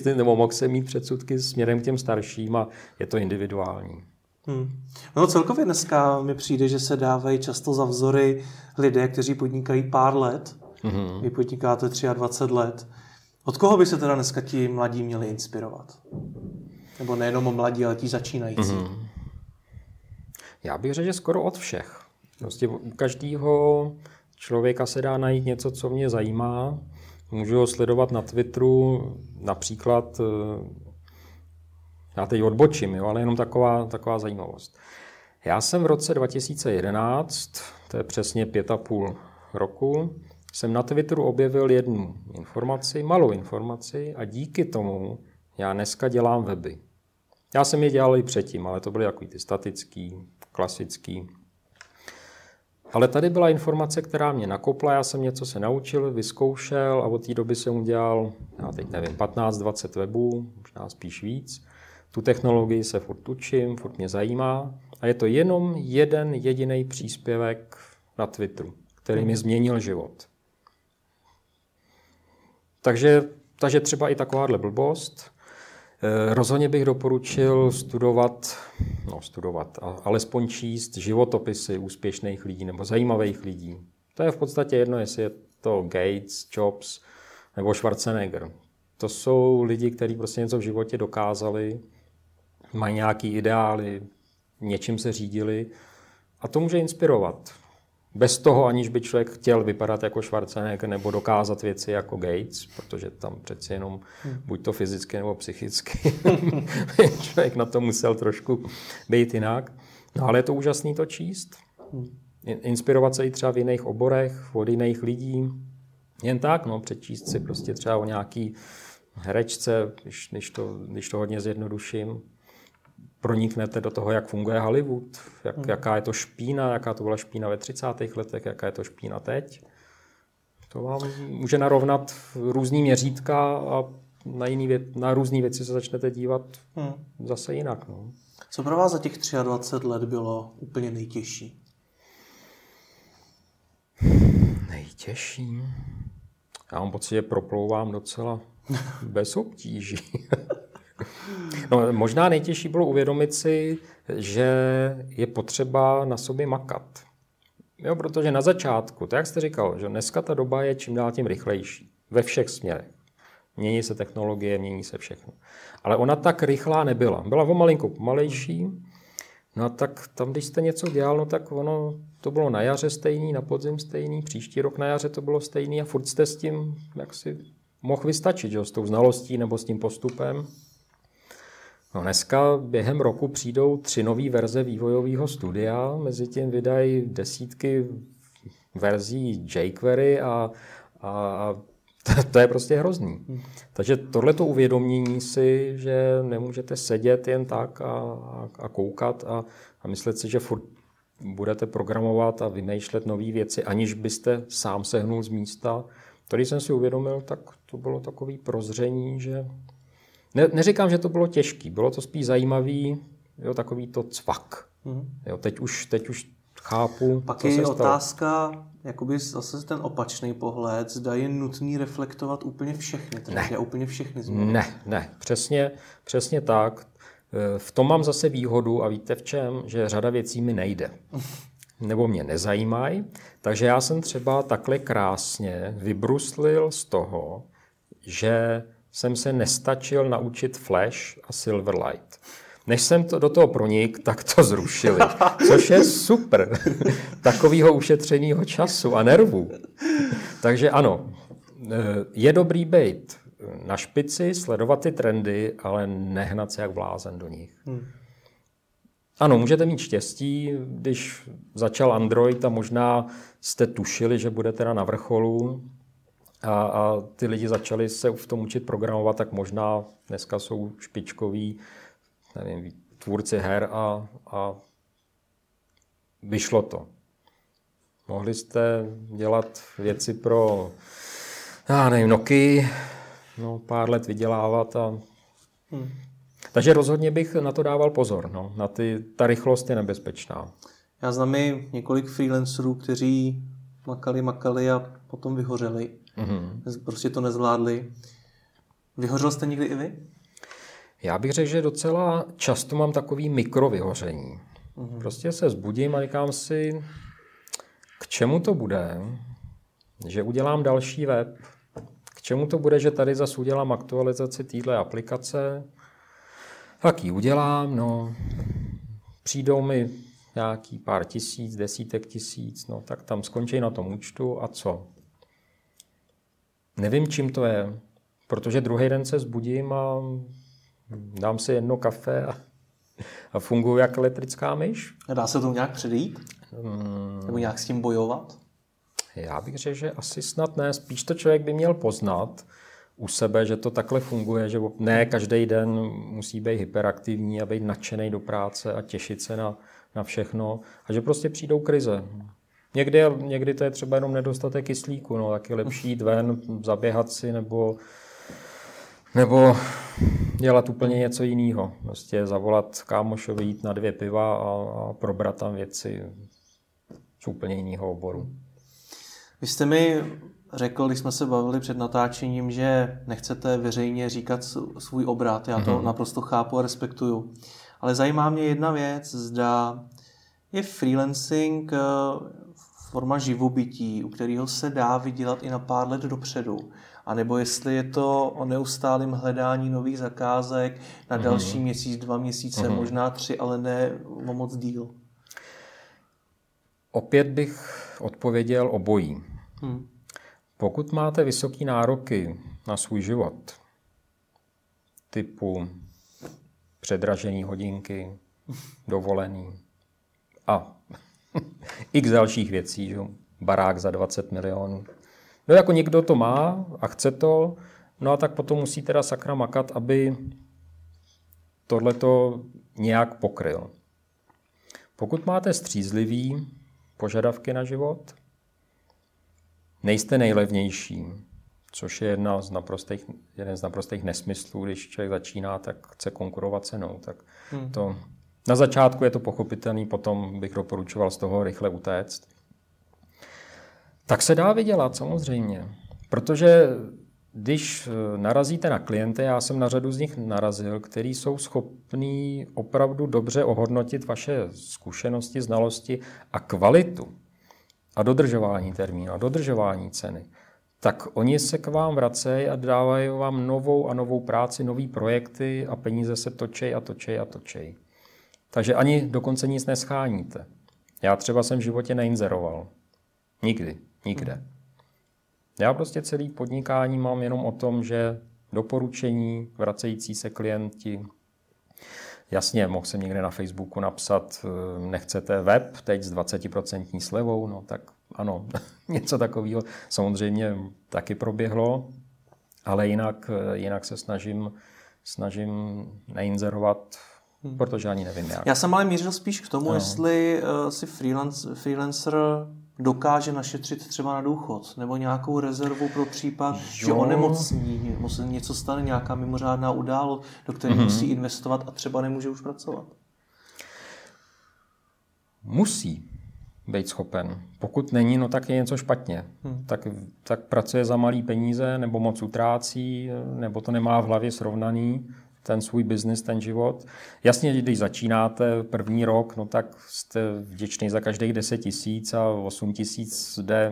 nebo mohl jsem mít předsudky směrem k těm starším a je to individuální. Hmm. No celkově dneska mi přijde, že se dávají často za vzory lidé, kteří podnikají pár let. Mm-hmm. Vy podnikáte 23 let. Od koho by se teda dneska ti mladí měli inspirovat? Nebo nejenom mladí, ale ti začínající. Mm-hmm. Já bych řekl, že skoro od všech. Prostě u každého člověka se dá najít něco, co mě zajímá. Můžu ho sledovat na Twitteru, například, eh, já teď odbočím, jo, ale jenom taková, taková zajímavost. Já jsem v roce 2011, to je přesně pět a půl roku, jsem na Twitteru objevil jednu informaci, malou informaci a díky tomu já dneska dělám weby. Já jsem je dělal i předtím, ale to byly takový ty statický, klasický. Ale tady byla informace, která mě nakopla, já jsem něco se naučil, vyzkoušel a od té doby jsem udělal, já teď nevím, 15-20 webů, možná spíš víc. Tu technologii se furt učím, furt mě zajímá a je to jenom jeden jediný příspěvek na Twitteru, který mi změnil život. Takže takže třeba i takováhle blbost. Eh, rozhodně bych doporučil studovat, no studovat, alespoň číst životopisy úspěšných lidí nebo zajímavých lidí. To je v podstatě jedno, jestli je to Gates, Jobs nebo Schwarzenegger. To jsou lidi, kteří prostě něco v životě dokázali, mají nějaký ideály, něčím se řídili a to může inspirovat. Bez toho, aniž by člověk chtěl vypadat jako Schwarzenegger nebo dokázat věci jako Gates, protože tam přeci jenom hmm. buď to fyzicky nebo psychicky člověk na to musel trošku být jinak. No ale je to úžasný to číst. Hmm. Inspirovat se i třeba v jiných oborech, od jiných lidí. Jen tak, no, přečíst si prostě třeba o nějaký herečce, když, když, to, když to hodně zjednoduším proniknete do toho, jak funguje Hollywood, jak, hmm. jaká je to špína, jaká to byla špína ve 30. letech, jaká je to špína teď. To vám může narovnat různý měřítka a na, jiný věc, na různé věci se začnete dívat hmm. zase jinak. No. Co pro vás za těch 23 let bylo úplně nejtěžší? Nejtěžší? Já mám pocit, že proplouvám docela bez obtíží. No, možná nejtěžší bylo uvědomit si, že je potřeba na sobě makat. Jo, protože na začátku, tak jak jste říkal, že dneska ta doba je čím dál tím rychlejší. Ve všech směrech. Mění se technologie, mění se všechno. Ale ona tak rychlá nebyla. Byla o malinko pomalejší, No a tak tam, když jste něco dělal, no tak ono, to bylo na jaře stejný, na podzim stejný, příští rok na jaře to bylo stejný a furt jste s tím jak si mohl vystačit, že, s tou znalostí nebo s tím postupem. No dneska během roku přijdou tři nové verze vývojového studia, mezi tím vydají desítky verzí jQuery a, a to, to je prostě hrozný. Takže tohleto uvědomění si, že nemůžete sedět jen tak a, a, a koukat a, a myslet si, že furt budete programovat a vymýšlet nové věci, aniž byste sám sehnul z místa. To, když jsem si uvědomil, tak to bylo takové prozření, že ne, neříkám, že to bylo těžké, bylo to spíš zajímavý, jo, takový to cvak. Mm. Jo, teď, už, teď už chápu, Pak co je se otázka, jakoby zase ten opačný pohled, zda je nutný reflektovat úplně všechny trendy ne. úplně všechny změny. Ne, ne, přesně, přesně tak. E, v tom mám zase výhodu a víte v čem, že řada věcí mi nejde. Nebo mě nezajímají. Takže já jsem třeba takhle krásně vybruslil z toho, že jsem se nestačil naučit Flash a Silverlight. Než jsem to do toho pronik, tak to zrušili. Což je super. Takového ušetřeného času a nervů. Takže ano, eh, je dobrý být na špici, sledovat ty trendy, ale nehnat se jak blázen do nich. Hmm. Ano, můžete mít štěstí, když začal Android a možná jste tušili, že bude teda na vrcholu, a, a ty lidi začali se v tom učit programovat, tak možná dneska jsou špičkoví nevím, tvůrci her a, a vyšlo to. Mohli jste dělat věci pro, já nevím, Noky, no, pár let vydělávat a... Hmm. Takže rozhodně bych na to dával pozor. No. Na ty, ta rychlost je nebezpečná. Já znám i několik freelancerů, kteří makali, makali a potom vyhořeli. Mm-hmm. Prostě to nezvládli. Vyhořel jste někdy i vy? Já bych řekl, že docela často mám takový mikrovyhoření. Mm-hmm. Prostě se zbudím a říkám si, k čemu to bude, že udělám další web, k čemu to bude, že tady zase udělám aktualizaci téhle aplikace, tak ji udělám, no, přijdou mi nějaký pár tisíc, desítek tisíc, no tak tam skončí na tom účtu a co? Nevím, čím to je, protože druhý den se zbudím a dám si jedno kafe a, a funguji jako elektrická myš. Dá se to nějak předejít? Hmm. Nebo nějak s tím bojovat? Já bych řekl, že asi snad ne. Spíš to člověk by měl poznat u sebe, že to takhle funguje, že ne každý den musí být hyperaktivní a být nadšený do práce a těšit se na, na všechno a že prostě přijdou krize. Někdy, někdy to je třeba jenom nedostatek kyslíku, no, tak je lepší jít ven, zaběhat si nebo, nebo dělat úplně něco jiného. Prostě zavolat kámošovi, jít na dvě piva a, a probrat tam věci z úplně jiného oboru. Vy jste mi řekl, když jsme se bavili před natáčením, že nechcete veřejně říkat svůj obrat. Já to mm-hmm. naprosto chápu a respektuju. Ale zajímá mě jedna věc, zda je freelancing eh, forma živobytí, u kterého se dá vydělat i na pár let dopředu. A nebo jestli je to o neustálém hledání nových zakázek na mm-hmm. další měsíc, dva měsíce, mm-hmm. možná tři, ale ne o moc díl. Opět bych odpověděl obojí. Hmm. Pokud máte vysoké nároky na svůj život, typu předražený hodinky, dovolený a x dalších věcí, že? barák za 20 milionů. No jako někdo to má a chce to, no a tak potom musí teda sakra makat, aby tohleto nějak pokryl. Pokud máte střízlivý požadavky na život, nejste nejlevnější, což je jedna z naprostých, jeden z naprostých nesmyslů, když člověk začíná, tak chce konkurovat cenou. Tak hmm. to, na začátku je to pochopitelný, potom bych doporučoval z toho rychle utéct. Tak se dá vydělat, samozřejmě. Protože když eh, narazíte na klienty, já jsem na řadu z nich narazil, který jsou schopní opravdu dobře ohodnotit vaše zkušenosti, znalosti a kvalitu a dodržování termínu a dodržování ceny, tak oni se k vám vracejí a dávají vám novou a novou práci, nové projekty a peníze se točej a točej a točej. Takže ani dokonce nic nescháníte. Já třeba jsem v životě neinzeroval. Nikdy, nikde. Já prostě celý podnikání mám jenom o tom, že doporučení, vracející se klienti, Jasně, mohl jsem někde na Facebooku napsat, eh, nechcete web teď s 20% slevou, no tak ano, něco takového samozřejmě taky proběhlo, ale jinak, eh, jinak se snažím, snažím neinzerovat, hmm. Protože ani nevím jak. Já jsem ale mířil spíš k tomu, no. jestli uh, si freelance, freelancer dokáže našetřit třeba na důchod nebo nějakou rezervu pro případ, jo. že onemocní, se něco stane, nějaká mimořádná událost, do které mm-hmm. musí investovat a třeba nemůže už pracovat. Musí být schopen. Pokud není, no tak je něco špatně. Hmm. Tak, tak pracuje za malý peníze, nebo moc utrácí, nebo to nemá v hlavě srovnaný ten svůj biznis, ten život. Jasně, když začínáte první rok, no tak jste vděčný za každých 10 tisíc a 8 tisíc jde,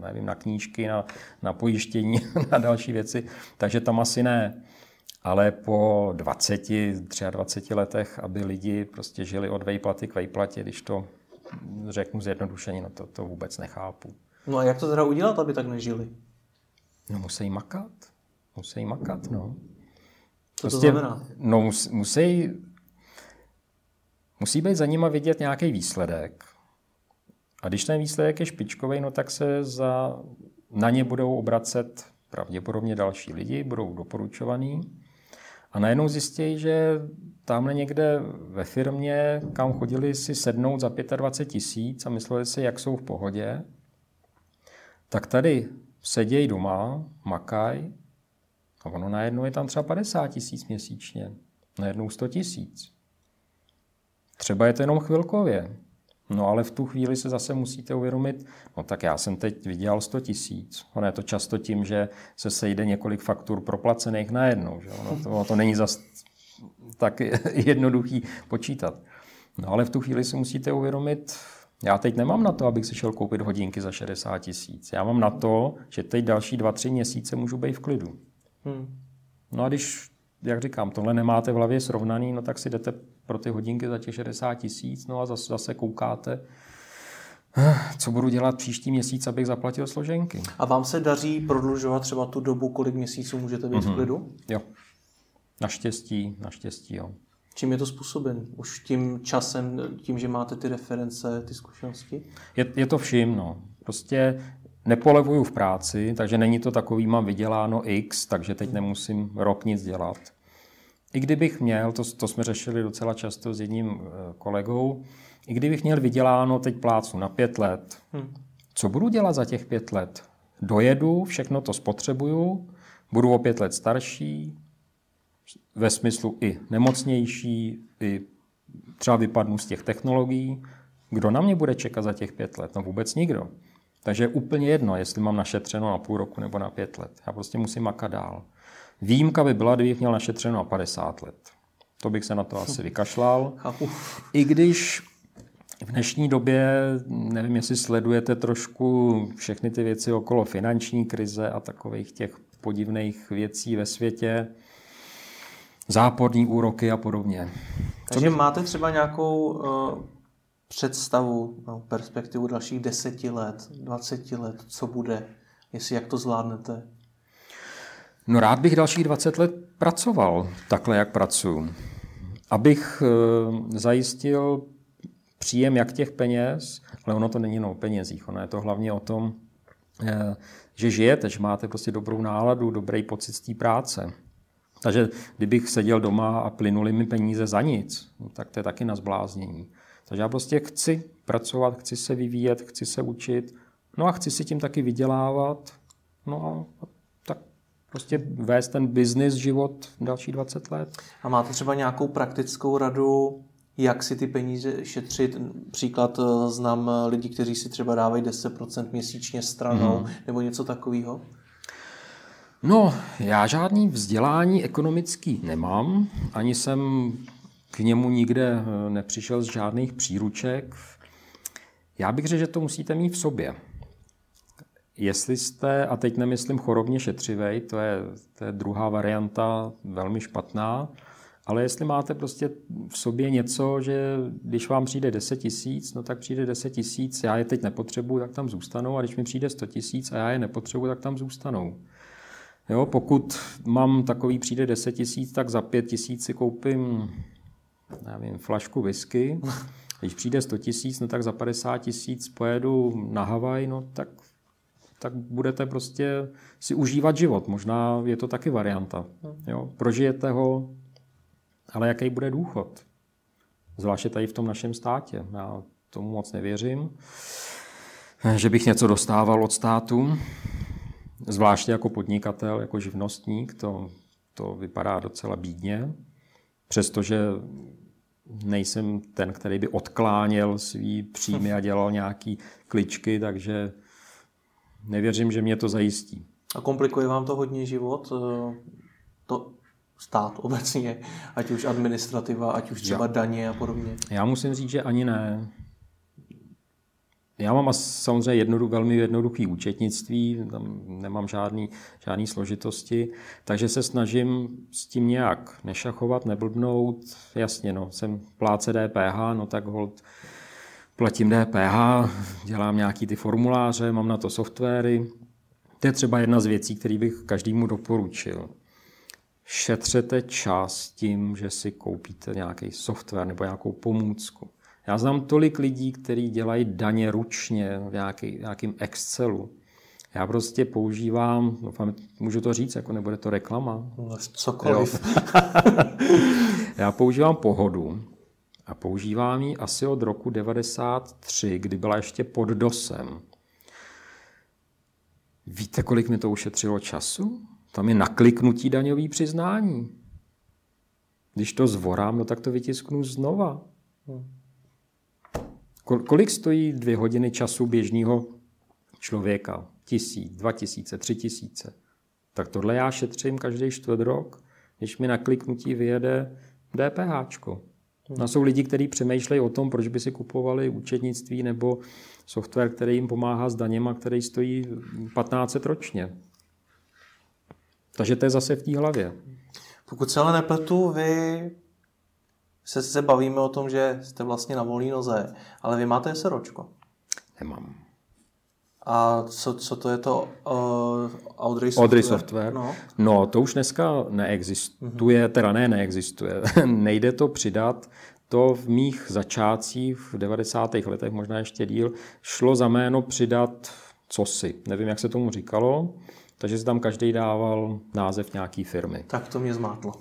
nevím, na knížky, na, na pojištění, na další věci, takže tam asi ne. Ale po 20, 23 letech, aby lidi prostě žili od vejplaty k vejplatě, když to řeknu zjednodušeně, no to, to vůbec nechápu. No a jak to teda udělat, aby tak nežili? No musí makat. Musí makat, no. Co prostě, to znamená? No, musí, musí být za nima vidět nějaký výsledek. A když ten výsledek je špičkový, no tak se za, na ně budou obracet pravděpodobně další lidi, budou doporučovaný. A najednou zjistí, že tamhle někde ve firmě, kam chodili si sednout za 25 tisíc a mysleli si, jak jsou v pohodě, tak tady sedějí doma, makají a ono najednou je tam třeba 50 tisíc měsíčně, najednou 100 tisíc. Třeba je to jenom chvilkově, No ale v tu chvíli se zase musíte uvědomit, no tak já jsem teď vydělal 100 tisíc. Ono je to často tím, že se sejde několik faktur proplacených najednou. Že? Ono to, to není zas tak jednoduchý počítat. No ale v tu chvíli si musíte uvědomit, já teď nemám na to, abych si šel koupit hodinky za 60 tisíc. Já mám na to, že teď další dva, tři měsíce můžu být v klidu. Hmm. No a když, jak říkám, tohle nemáte v hlavě srovnaný, no tak si jdete pro ty hodinky za těch 60 tisíc, no a zase, zase koukáte, co budu dělat příští měsíc, abych zaplatil složenky. A vám se daří prodlužovat třeba tu dobu, kolik měsíců můžete být mm-hmm. v mhm. klidu? Jo. Naštěstí, naštěstí, jo. Čím je to způsoben? Už tím časem, tím, že máte ty reference, ty zkušenosti? Je, je to vším, no. Prostě nepolevuju v práci, takže není to takový, mám vyděláno X, takže teď nemusím rok nic dělat. I kdybych měl, to, to jsme řešili docela často s jedním eh, kolegou, i kdybych měl vyděláno teď plácu na pět let, hmm. co budu dělat za těch pět let? Dojedu, všechno to spotřebuju, budu o pět let starší, ve smyslu i nemocnější, i třeba vypadnu z těch technologií. Kdo na mě bude čekat za těch pět let? No vůbec nikdo. Takže je úplně jedno, jestli mám našetřeno na půl roku nebo na pět let. Já prostě musím makat dál. Výjimka by byla, kdybych měl našetřeno na 50 let. To bych se na to asi vykašlal. Chápu. I když v dnešní době, nevím, jestli sledujete trošku všechny ty věci okolo finanční krize a takových těch podivných věcí ve světě, záporní úroky a podobně. Takže máte třeba nějakou uh, představu, no, perspektivu dalších deseti let, dvaceti let, co bude, jestli jak to zvládnete? No rád bych dalších 20 let pracoval takhle, jak pracuji. Abych uh, zajistil příjem jak těch peněz, ale ono to není jenom o penězích, ono je to hlavně o tom, eh, že žijete, že máte prostě dobrou náladu, dobrý pocit z té práce. Takže kdybych seděl doma a plynuli mi peníze za nic, no, tak to je taky na zbláznění. Takže já prostě chci pracovat, chci se vyvíjet, chci se učit, no a chci si tím taky vydělávat, no a tak prostě vést ten business život další 20 let. A máte třeba nějakou praktickou radu, jak si ty peníze šetřit. Příklad eh, znám eh, lidi, kteří si třeba dávají 10% měsíčně stranou mm. nebo něco takového. No, já žádný vzdělání ekonomický nemám, ani jsem k němu nikde eh, nepřišel z žádných příruček. Já bych řekl, že to musíte mít v sobě. Jestli jste, a teď nemyslím chorobně šetřivej, to je, to je druhá varianta, velmi špatná, ale jestli máte prostě v sobě něco, že když vám přijde 10 tisíc, no tak přijde 10 tisíc, já je teď nepotřebuji, tak tam zůstanou, a když mi přijde 100 tisíc a já je nepotřebuji, tak tam zůstanou. Jo, pokud mám takový přijde 10 tisíc, tak za 5 tisíc si koupím nevím, flašku whisky. Když přijde 100 tisíc, no tak za 50 tisíc pojedu na Havaj, no tak, tak budete prostě si užívat život. Možná je to taky varianta. Jo, prožijete ho, ale jaký bude důchod? Zvláště tady v tom našem státě. Já tomu moc nevěřím, že bych něco dostával od státu. Zvláště jako podnikatel, jako živnostník, to, to vypadá docela bídně. Přestože nejsem ten, který by odkláněl svý příjmy a dělal nějaký kličky, takže nevěřím, že mě to zajistí. A komplikuje vám to hodně život? To stát obecně, ať už administrativa, ať už třeba já, daně a podobně? Já musím říct, že ani ne. Já mám samozřejmě jednodu, velmi jednoduchý účetnictví, tam nemám žádný, žádný složitosti, takže se snažím s tím nějak nešachovat, neblbnout. Jasně, no, jsem pláce DPH, no tak hold platím DPH, dělám nějaký ty formuláře, mám na to softwary. To je třeba jedna z věcí, které bych každému doporučil šetřete čas tím, že si koupíte nějaký software nebo nějakou pomůcku. Já znám tolik lidí, kteří dělají daně ručně v nějaký, nějakým Excelu. Já prostě používám, doufám, můžu to říct, jako nebude to reklama. Cokoliv. Já používám pohodu a používám ji asi od roku 93, kdy byla ještě pod DOSem. Víte, kolik mi to ušetřilo času? Tam je nakliknutí daňový přiznání. Když to zvorám, no tak to vytisknu znova. Kolik stojí dvě hodiny času běžného člověka? Tisíc, dva tisíce, tři tisíce. Tak tohle já šetřím každý čtvrt rok, když mi na kliknutí vyjede DPH. No, jsou lidi, kteří přemýšlejí o tom, proč by si kupovali účetnictví nebo software, který jim pomáhá s daněma, který stojí 1500 ročně. Takže to je zase v té hlavě. Pokud se ale nepletu, vy se, se bavíme o tom, že jste vlastně na volné noze, ale vy máte SROčko. Nemám. A co, co to je to uh, Audrey Software? Audrey Software. No. no, to už dneska neexistuje, mm-hmm. teda ne, neexistuje. Nejde to přidat. To v mých začátcích v 90. letech, možná ještě díl, šlo za jméno přidat cosi. Nevím, jak se tomu říkalo. Takže si tam každý dával název nějaký firmy. Tak to mě zmátlo.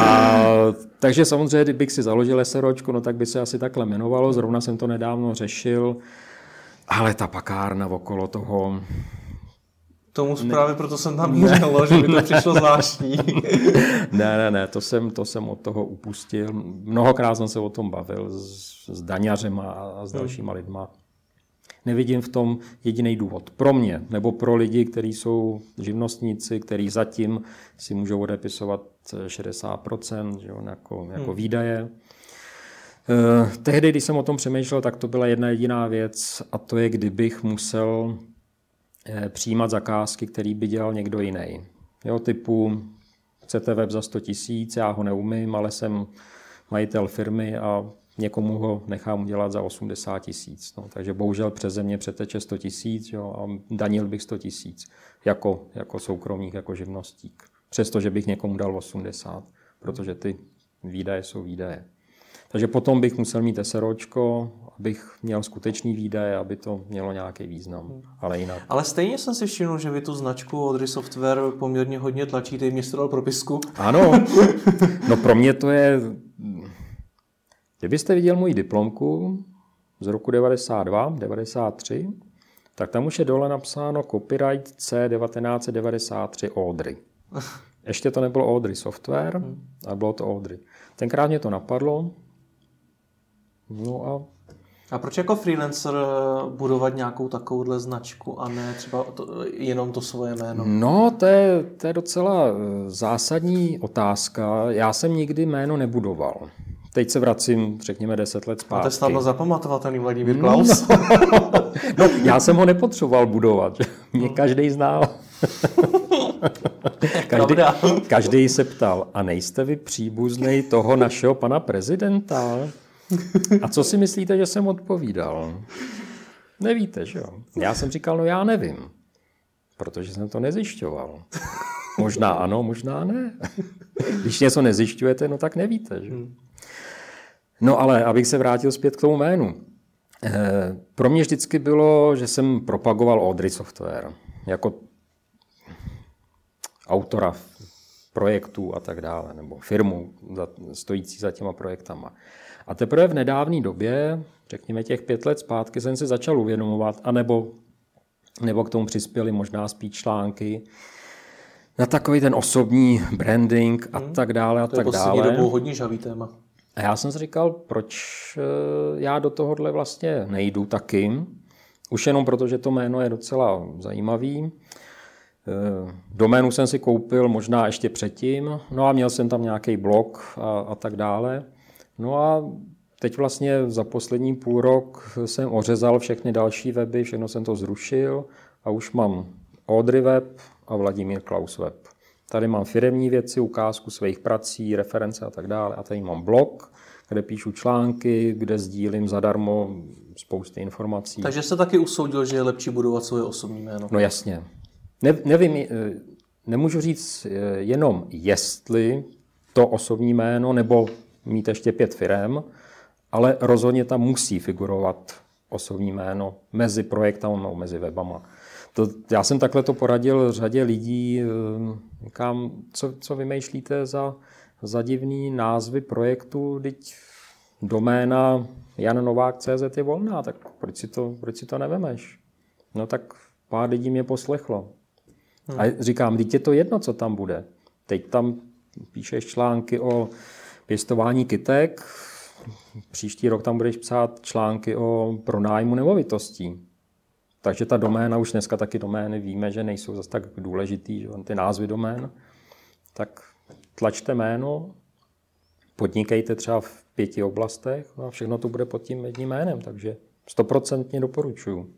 a, takže samozřejmě, kdybych si založil SROčko, no tak by se asi takhle jmenovalo. Zrovna jsem to nedávno řešil. Ale ta pakárna okolo toho... Tomu právě proto jsem tam mířil, že by to přišlo zvláštní. ne, ne, ne, to jsem, to jsem od toho upustil. Mnohokrát jsem se o tom bavil s, s daňařema a s dalšíma hmm. lidma. Nevidím v tom jediný důvod. Pro mě nebo pro lidi, kteří jsou živnostníci, kteří zatím si můžou odepisovat 60% že jo, jako, jako hmm. výdaje. Eh, tehdy, když jsem o tom přemýšlel, tak to byla jedna jediná věc a to je, kdybych musel eh, přijímat zakázky, který by dělal někdo jiný. Jo, typu chcete web za 100 tisíc, já ho neumím, ale jsem majitel firmy a někomu ho nechám udělat za 80 tisíc. No, takže bohužel přes země přeteče 100 tisíc a danil bych 100 tisíc jako, jako soukromník, jako živnostík. Přestože bych někomu dal 80, protože ty výdaje jsou výdaje. Takže potom bych musel mít SROčko, abych měl skutečný výdaje, aby to mělo nějaký význam. Ale jinak. Ale stejně jsem si všiml, že vy tu značku Odry Software poměrně hodně tlačíte, mě dal propisku. Ano, no pro mě to je... Kdybyste viděl můj diplomku z roku 92, 93, tak tam už je dole napsáno copyright C1993 Odry. Ještě to nebylo Odry Software, hmm. ale bylo to Odry. Tenkrát mě to napadlo, No a a proč jako freelancer eh, budovat nějakou takovouhle značku a ne třeba to, jenom to svoje jméno? No, to je, to je docela eh, zásadní otázka. Já jsem nikdy jméno nebudoval. Teď se vracím, řekněme, deset let zpátky. to je snadno zapamatovatelný Vladimír Klaus. No, no, já jsem ho nepotřeboval budovat. Mě no. každý znal. každý, každý se ptal, a nejste vy příbuzný toho našeho pana prezidenta? A co si myslíte, že jsem odpovídal? Nevíte, že jo? Já jsem říkal, no já nevím, protože jsem to nezjišťoval. Možná ano, možná ne. Když něco nezjišťujete, no tak nevíte, že? No ale abych se vrátil zpět k tomu jménu. Eh, pro mě vždycky bylo, že jsem propagoval Audrey Software jako autora projektů a tak dále, nebo firmu stojící za těma projektama. A teprve v nedávné době, řekněme těch pět let zpátky, jsem se začal uvědomovat, anebo nebo k tomu přispěli možná spíš články, na takový ten osobní branding a hmm. tak dále a to tak je dále. dobou hodně žavý téma. A já jsem si říkal, proč eh, já do tohohle vlastně nejdu taky. Už jenom proto, že to jméno je docela zajímavý. Eh, doménu jsem si koupil možná ještě předtím, no a měl jsem tam nějaký blog a, a tak dále. No a teď vlastně za poslední půl rok jsem ořezal všechny další weby, všechno jsem to zrušil a už mám Audrey web a Vladimír Klaus web. Tady mám firemní věci, ukázku svých prací, reference a tak dále. A tady mám blog, kde píšu články, kde sdílím zadarmo spousty informací. Takže se taky usoudil, že je lepší budovat svoje osobní jméno. No jasně. Ne, nevím, eh, nemůžu říct eh, jenom jestli to osobní jméno nebo mít ještě pět firem, ale rozhodně tam musí figurovat osobní jméno mezi projektama, no, mezi webama. To, já jsem takhle to poradil řadě lidí, kam, co, co vymýšlíte za, za divný názvy projektu, teď doména jannovák.cz je volná, tak proč si to, proč si to nevemeš? No tak pár lidí mě poslechlo. Hmm. A říkám, teď je to jedno, co tam bude. Teď tam píšeš články o pěstování kytek. Příští rok tam budeš psát články o pronájmu nemovitostí. Takže ta doména, už dneska taky domény víme, že nejsou zase tak důležitý, že ty názvy domén. Tak tlačte jméno, podnikejte třeba v pěti oblastech a všechno to bude pod tím jedním jménem, takže stoprocentně doporučuju.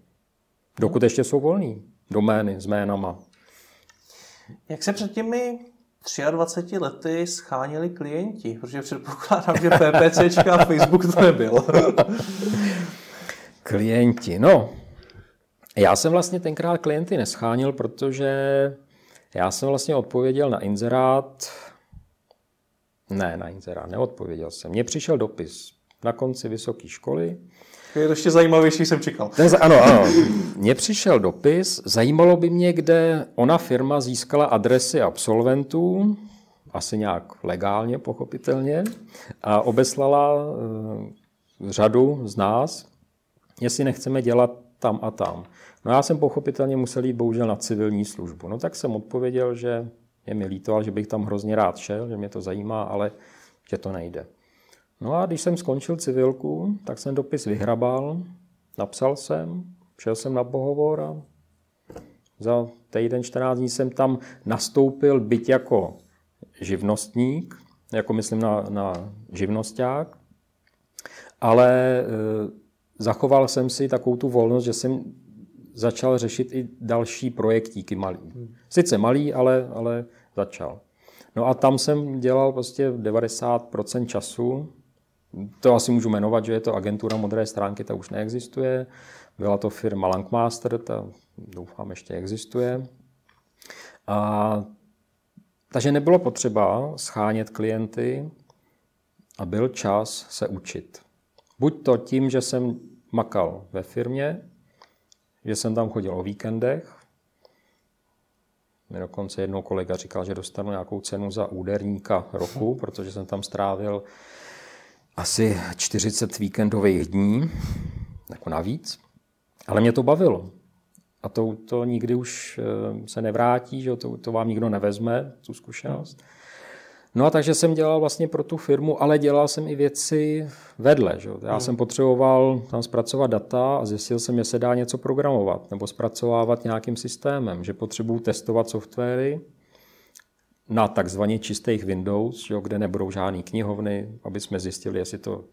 Dokud ještě jsou volný domény s jménama. Jak se před těmi 23 lety scháněli klienti, protože předpokládám, že PPCčka a Facebook to nebyl. klienti, no. Já jsem vlastně tenkrát klienty neschánil, protože já jsem vlastně odpověděl na inzerát, ne, na inzerát, neodpověděl jsem. Mně přišel dopis na konci vysoké školy, je to ještě zajímavější, jsem čekal. Ten, ano, ano. Mně přišel dopis, zajímalo by mě, kde ona firma získala adresy absolventů, asi nějak legálně, pochopitelně, a obeslala uh, řadu z nás, jestli nechceme dělat tam a tam. No já jsem pochopitelně musel jít bohužel na civilní službu. No tak jsem odpověděl, že je mi líto, že bych tam hrozně rád šel, že mě to zajímá, ale že to nejde. No a když jsem skončil civilku, tak jsem dopis vyhrabal, napsal jsem, šel jsem na pohovor a za týden 14 dní jsem tam nastoupil byť jako živnostník, jako myslím na, na živnosták, ale e, zachoval jsem si takovou tu volnost, že jsem začal řešit i další projektíky malý. Sice malý, ale, ale začal. No a tam jsem dělal prostě 90% času. To asi můžu jmenovat, že je to agentura modré stránky, ta už neexistuje. Byla to firma Langmaster, ta doufám ještě existuje. A, takže nebylo potřeba schánět klienty a byl čas se učit. Buď to tím, že jsem makal ve firmě, že jsem tam chodil o víkendech. Mi dokonce jednou kolega říkal, že dostanu nějakou cenu za úderníka roku, protože jsem tam strávil asi 40 víkendových dní, jako navíc. Ale mě to bavilo. A to, to nikdy už eh, se nevrátí, že to, to vám nikdo nevezme, tu zkušenost. No a takže jsem dělal vlastně pro tu firmu, ale dělal jsem i věci vedle. Že? Já hmm. jsem potřeboval tam zpracovat data a zjistil jsem, že se dá něco programovat nebo zpracovávat nějakým systémem, že potřebuju testovat softwary na takzvaně čistých Windows, jo, kde nebudou žádné knihovny, aby jsme zjistili, jestli to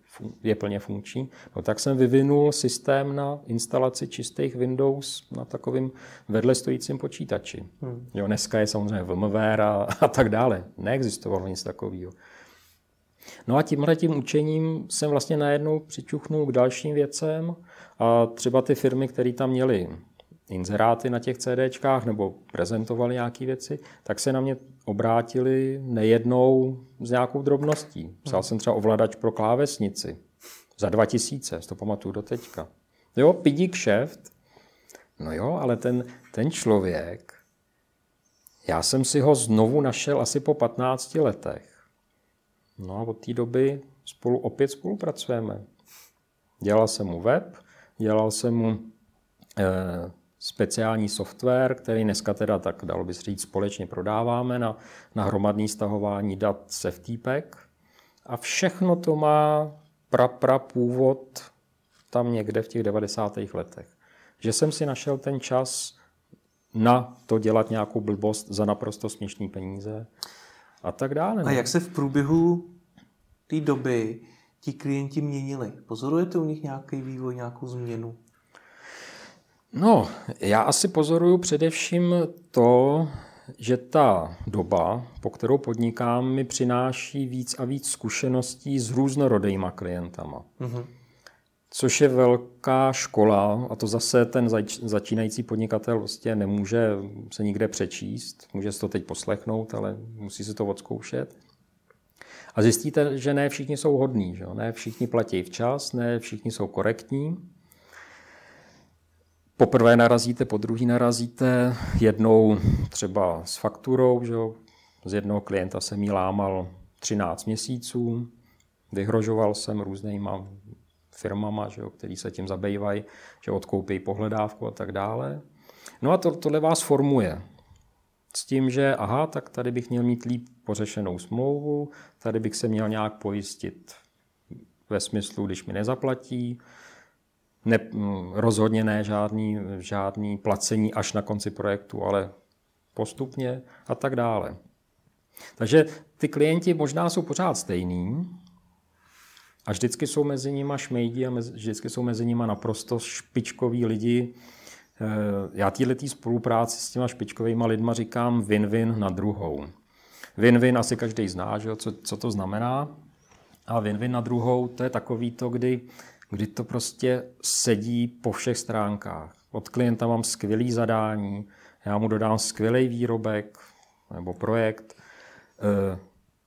je plně funkční. No, tak jsem vyvinul systém na instalaci čistých Windows na takovým vedle stojícím počítači. Hmm. Jo, dneska je samozřejmě VMware a, a tak dále. Neexistovalo nic takového. No a tímhle tím učením jsem vlastně najednou přičuchnul k dalším věcem a třeba ty firmy, které tam měly inzeráty na těch CDčkách nebo prezentovali nějaké věci, tak se na mě obrátili nejednou s nějakou drobností. Psal jsem třeba ovladač pro klávesnici za 2000, to pamatuju do teďka. Jo, pidí kšeft. No jo, ale ten, ten člověk, já jsem si ho znovu našel asi po 15 letech. No a od té doby spolu opět spolupracujeme. Dělal jsem mu web, dělal jsem mu eh, speciální software, který dneska teda tak dalo by se říct společně prodáváme na, na hromadné stahování dat z FTPEC. A všechno to má pra, pra původ tam někde v těch 90. letech. Že jsem si našel ten čas na to dělat nějakou blbost za naprosto směšné peníze a tak dále. A jak se v průběhu té doby ti klienti měnili? Pozorujete u nich nějaký vývoj, nějakou změnu? No, já asi pozoruju především to, že ta doba, po kterou podnikám, mi přináší víc a víc zkušeností s různorodýma klientama. Mm-hmm. Což je velká škola a to zase ten zač- začínající podnikatel vlastně nemůže se nikde přečíst, může si to teď poslechnout, ale musí se to odzkoušet. A zjistíte, že ne všichni jsou hodní, že? ne všichni platí včas, ne všichni jsou korektní poprvé narazíte, po druhý narazíte, jednou třeba s fakturou, že jo, z jednoho klienta jsem jí lámal 13 měsíců, vyhrožoval jsem různýma firmama, že jo, který se tím zabývají, že odkoupí pohledávku a tak dále. No a to, tohle vás formuje. S tím, že aha, tak tady bych měl mít líp pořešenou smlouvu, tady bych se měl nějak pojistit ve smyslu, když mi nezaplatí, ne, rozhodně ne žádný, žádný placení až na konci projektu, ale postupně a tak dále. Takže ty klienti možná jsou pořád stejný a vždycky jsou mezi nimi šmejdi a mezi, vždycky jsou mezi nimi naprosto špičkoví lidi. Eh, já této spolupráci s těma špičkovými lidma říkám win-win na druhou. Win-win asi každý zná, že, co, co to znamená. A win-win na druhou, to je takový to, kdy kdy to prostě sedí po všech stránkách. Od klienta mám skvělý zadání, já mu dodám skvělý výrobek nebo projekt, eh,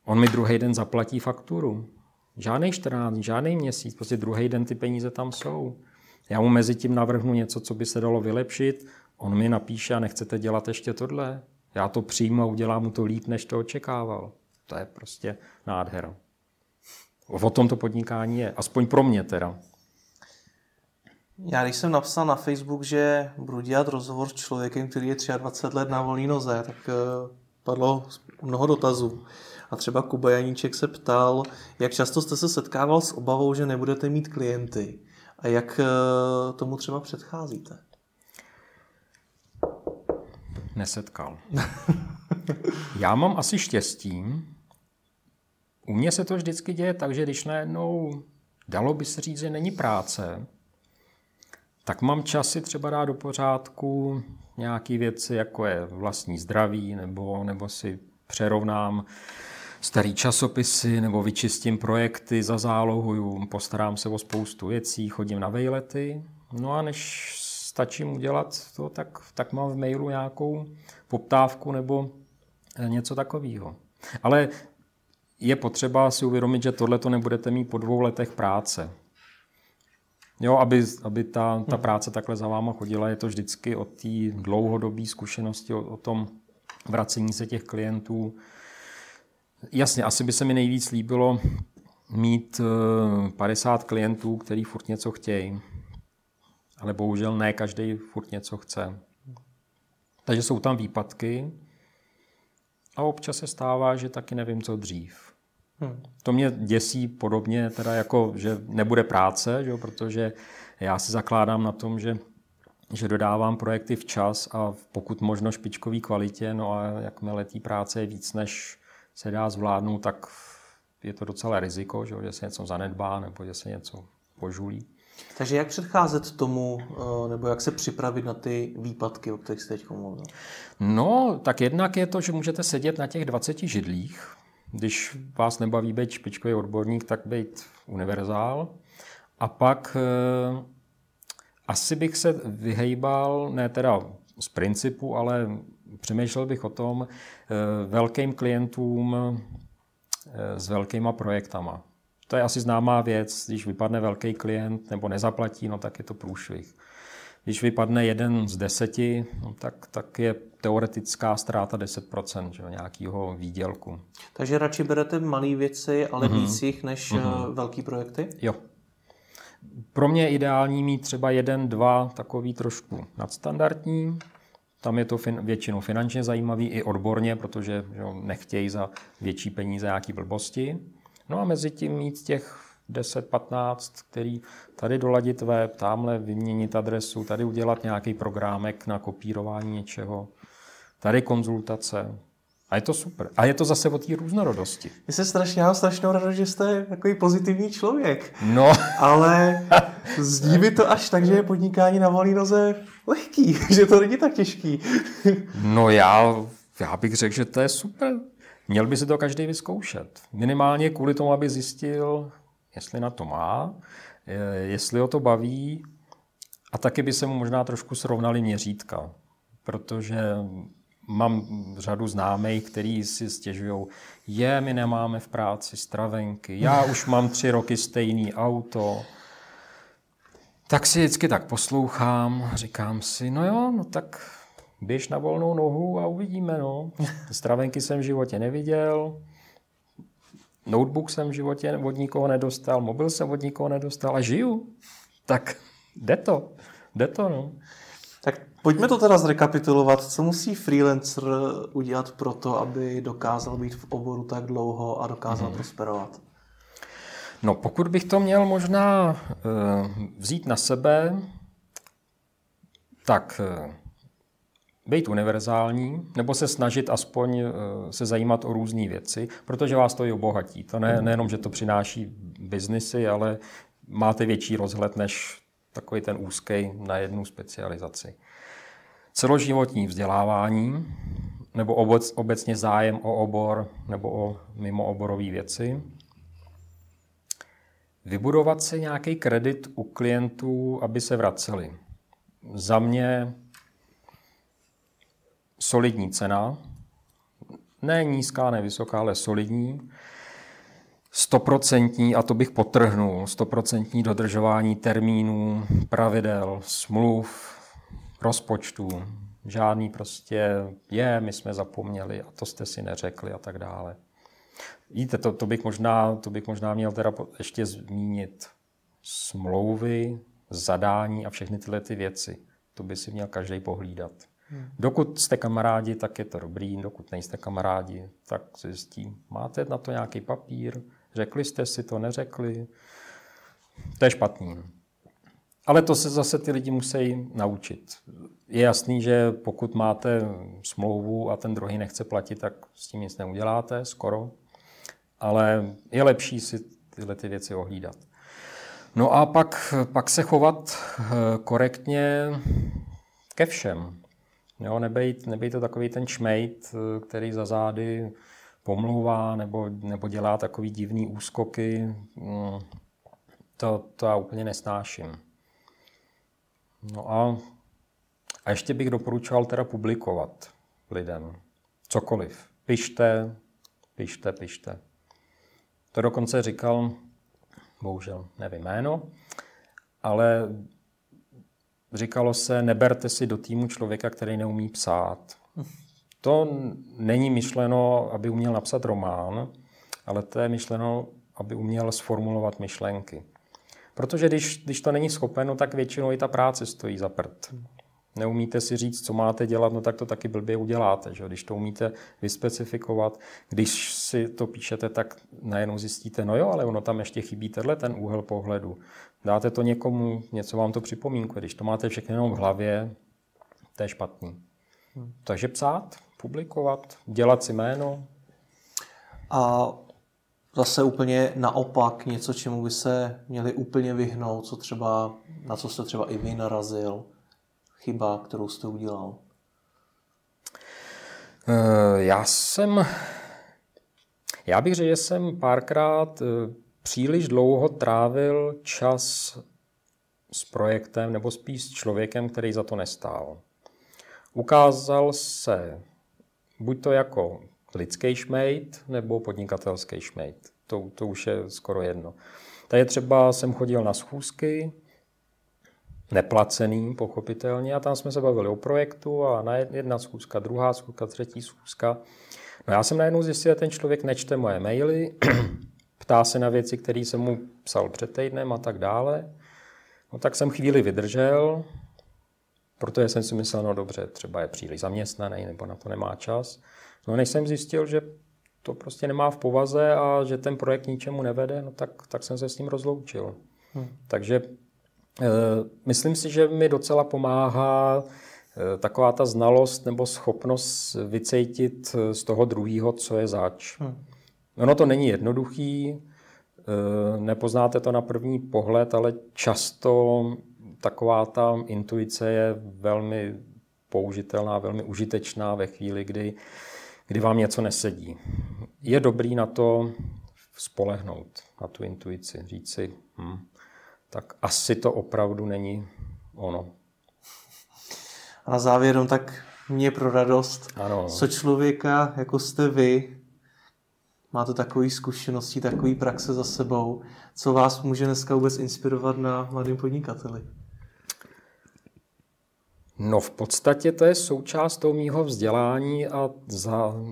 on mi druhý den zaplatí fakturu. Žádný 14, žádný měsíc, prostě druhý den ty peníze tam jsou. Já mu mezi tím navrhnu něco, co by se dalo vylepšit, on mi napíše a nechcete dělat ještě tohle. Já to přijmu a udělám mu to líp, než to očekával. To je prostě nádhera. O tom to podnikání je, aspoň pro mě teda. Já když jsem napsal na Facebook, že budu dělat rozhovor s člověkem, který je 23 let na volné noze, tak uh, padlo mnoho dotazů. A třeba Kuba Janíček se ptal, jak často jste se setkával s obavou, že nebudete mít klienty a jak uh, tomu třeba předcházíte? nesetkal. Já mám asi štěstí. U mě se to vždycky děje tak, že když najednou dalo by se říct, že není práce, tak mám čas si třeba dát do pořádku nějaké věci, jako je vlastní zdraví, nebo, nebo si přerovnám starý časopisy, nebo vyčistím projekty, zazálohuju, postarám se o spoustu věcí, chodím na vejlety. No a než stačím udělat to, tak, tak mám v mailu nějakou poptávku nebo něco takového. Ale je potřeba si uvědomit, že tohle to nebudete mít po dvou letech práce. Jo, aby, aby ta, ta práce takhle za váma chodila, je to vždycky o té dlouhodobé zkušenosti, o, o tom vracení se těch klientů. Jasně, asi by se mi nejvíc líbilo mít 50 eh, klientů, který furt něco chtějí. Ale bohužel ne každý furt něco chce. Takže jsou tam výpadky a občas se stává, že taky nevím, co dřív. Hmm. To mě děsí podobně, teda jako, že nebude práce, že, protože já si zakládám na tom, že, že dodávám projekty včas a pokud možno špičkový kvalitě, no a jakmile té práce je víc, než se dá zvládnout, tak je to docela riziko, že, že se něco zanedbá nebo že se něco požulí. Takže jak předcházet tomu, eh, nebo jak se připravit na ty výpadky, o kterých jste teď mluvil? No, tak jednak je to, že můžete sedět na těch 20 židlích, když vás nebaví být špičkový odborník, tak být univerzál. A pak e, asi bych se vyhejbal, ne teda z principu, ale přemýšlel bych o tom e, velkým klientům e, s velkýma projektama. To je asi známá věc, když vypadne velký klient nebo nezaplatí, no tak je to průšvih. Když vypadne jeden z deseti, no tak, tak je teoretická ztráta 10% že, nějakého výdělku. Takže radši berete malé věci, ale mm-hmm. víc jich než mm-hmm. velký projekty? Jo. Pro mě je ideální mít třeba jeden, dva takový trošku nadstandardní. Tam je to fin- většinou finančně zajímavý i odborně, protože že, nechtějí za větší peníze nějaký blbosti. No a mezi tím mít těch 10, 15, který tady doladit web, tamhle vyměnit adresu, tady udělat nějaký programek na kopírování něčeho, tady konzultace. A je to super. A je to zase o té různorodosti. Mně se strašně, já strašnou radost, že jste takový pozitivní člověk. No. Ale zdí mi to až tak, že je podnikání na volné noze lehký, že to není tak těžký. no já, já bych řekl, že to je super. Měl by si to každý vyzkoušet. Minimálně kvůli tomu, aby zjistil, jestli na to má, jestli ho to baví. A taky by se mu možná trošku srovnali měřítka, protože mám řadu známých, kteří si stěžují, je, my nemáme v práci stravenky, já už mám tři roky stejný auto, tak si vždycky tak poslouchám, říkám si, no jo, no tak běž na volnou nohu a uvidíme, no. Stravenky jsem v životě neviděl, notebook jsem v životě od nikoho nedostal, mobil jsem od nikoho nedostal a žiju. Tak jde to, jde to, no. Tak pojďme to teda zrekapitulovat. Co musí freelancer udělat pro to, aby dokázal být v oboru tak dlouho a dokázal hmm. prosperovat? No, pokud bych to měl možná uh, vzít na sebe, tak uh, být univerzální, nebo se snažit aspoň uh, se zajímat o různé věci, protože vás to i obohatí. To ne, nejenom, že to přináší biznisy, ale máte větší rozhled než takový ten úzký na jednu specializaci. Celoživotní vzdělávání, nebo obec, obecně zájem o obor nebo o mimooborové věci. Vybudovat si nějaký kredit u klientů, aby se vraceli. Za mě solidní cena, ne nízká, ne vysoká, ale solidní, stoprocentní, a to bych potrhnul, stoprocentní dodržování termínů, pravidel, smluv, rozpočtů. Žádný prostě je, my jsme zapomněli a to jste si neřekli a tak dále. Víte, to, to, bych, možná, to bych možná měl teda ještě zmínit. Smlouvy, zadání a všechny tyhle ty věci. To by si měl každý pohlídat. Dokud jste kamarádi, tak je to dobrý, dokud nejste kamarádi, tak se zjistí, máte na to nějaký papír, řekli jste si to, neřekli, to je špatný. Ale to se zase ty lidi musí naučit. Je jasný, že pokud máte smlouvu a ten druhý nechce platit, tak s tím nic neuděláte, skoro. Ale je lepší si tyhle ty věci ohlídat. No a pak, pak se chovat eh, korektně ke všem. Jo, nebejt, nebejt to takový ten šmejt, eh, který za zády pomlouvá nebo, nebo dělá takový divný úskoky. Mm, to, to já úplně nesnáším. No a, a ještě bych doporučoval teda publikovat lidem. Cokoliv. Pište, pište, pište. To dokonce říkal, bohužel nevím jméno, ale říkalo se, neberte si do týmu člověka, který neumí psát. To není myšleno, aby uměl napsat román, ale to je myšleno, aby uměl sformulovat myšlenky. Protože když, když to není schopeno, no tak většinou i ta práce stojí za prd. Neumíte si říct, co máte dělat, no tak to taky blbě uděláte. Že? Když to umíte vyspecifikovat, když si to píšete, tak najednou zjistíte, no jo, ale ono tam ještě chybí tenhle ten úhel pohledu. Dáte to někomu, něco vám to připomínkuje. Když to máte všechno jenom v hlavě, to je špatný. Hmm. Takže psát, publikovat, dělat si jméno. A zase úplně naopak něco, čemu by se měli úplně vyhnout, co třeba, na co jste třeba i vy narazil, chyba, kterou jste udělal? Eh, já jsem, já bych řekl, že jsem párkrát eh, příliš dlouho trávil čas s projektem nebo spíš s člověkem, který za to nestál. Ukázal se buď to jako lidský šmejt nebo podnikatelský šmejt. To, to už je skoro jedno. Tady třeba jsem chodil na schůzky, neplacený, pochopitelně, a tam jsme se bavili o projektu a na jedna schůzka, druhá schůzka, třetí schůzka. No já jsem najednou zjistil, že ten člověk nečte moje maily, ptá se na věci, které jsem mu psal před týdnem a tak dále. No tak jsem chvíli vydržel, protože jsem si myslel, no dobře, třeba je příliš zaměstnaný nebo na to nemá čas. No než jsem zjistil, že to prostě nemá v povaze a že ten projekt ničemu nevede, no tak, tak jsem se s ním rozloučil. Hmm. Takže e, myslím si, že mi docela pomáhá e, taková ta znalost nebo schopnost vycejtit z toho druhého, co je zač. Hmm. Ono to není jednoduchý, e, nepoznáte to na první pohled, ale často taková ta intuice je velmi použitelná, velmi užitečná ve chvíli, kdy kdy vám něco nesedí. Je dobrý na to spolehnout, na tu intuici, říct si, hm, tak asi to opravdu není ono. A na závěr, no tak mě pro radost, ano. co člověka, jako jste vy, máte takové zkušenosti, takové praxe za sebou, co vás může dneska vůbec inspirovat na mladým podnikateli? No v podstatě to je součást toho mýho vzdělání a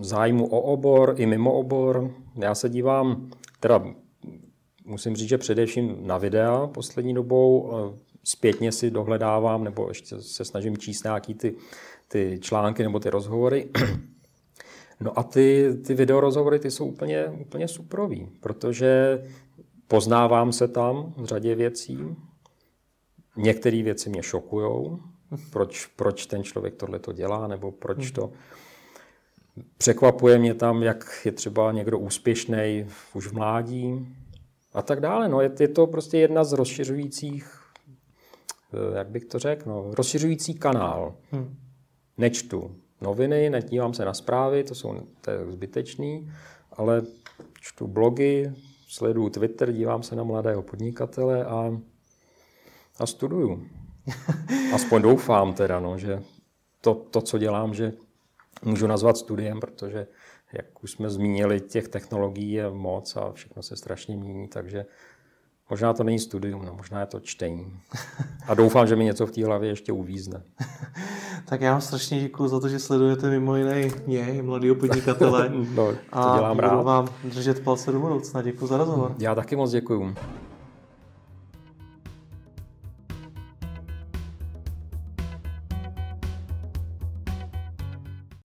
zájmu o obor i mimo obor. Já se dívám, teda musím říct, že především na videa poslední dobou, zpětně si dohledávám nebo ještě se snažím číst nějaký ty, ty články nebo ty rozhovory. No a ty, ty videorozhovory ty jsou úplně, úplně suprový, protože poznávám se tam v řadě věcí. Některé věci mě šokujou, proč, proč ten člověk tohle to dělá, nebo proč to... Překvapuje mě tam, jak je třeba někdo úspěšný už v mládí a tak dále. No, je, je to prostě jedna z rozšiřujících, eh, jak bych to řekl, no, rozšiřující kanál. Hmm. Nečtu noviny, nedívám se na zprávy, to jsou to je zbytečný, ale čtu blogy, sleduju Twitter, dívám se na mladého podnikatele a, a studuju. Aspoň doufám teda, no, že to, to, co dělám, že můžu nazvat studiem, protože jak už jsme zmínili, těch technologií je moc a všechno se strašně mění, takže možná to není studium, no, možná je to čtení. A doufám, že mi něco v té hlavě ještě uvízne. tak já vám strašně děkuji za to, že sledujete mimo jiné mě, mladého podnikatele. no, to dělám a rád. vám držet palce do budoucna. Děkuji za rozhovor. Já taky moc děkuji.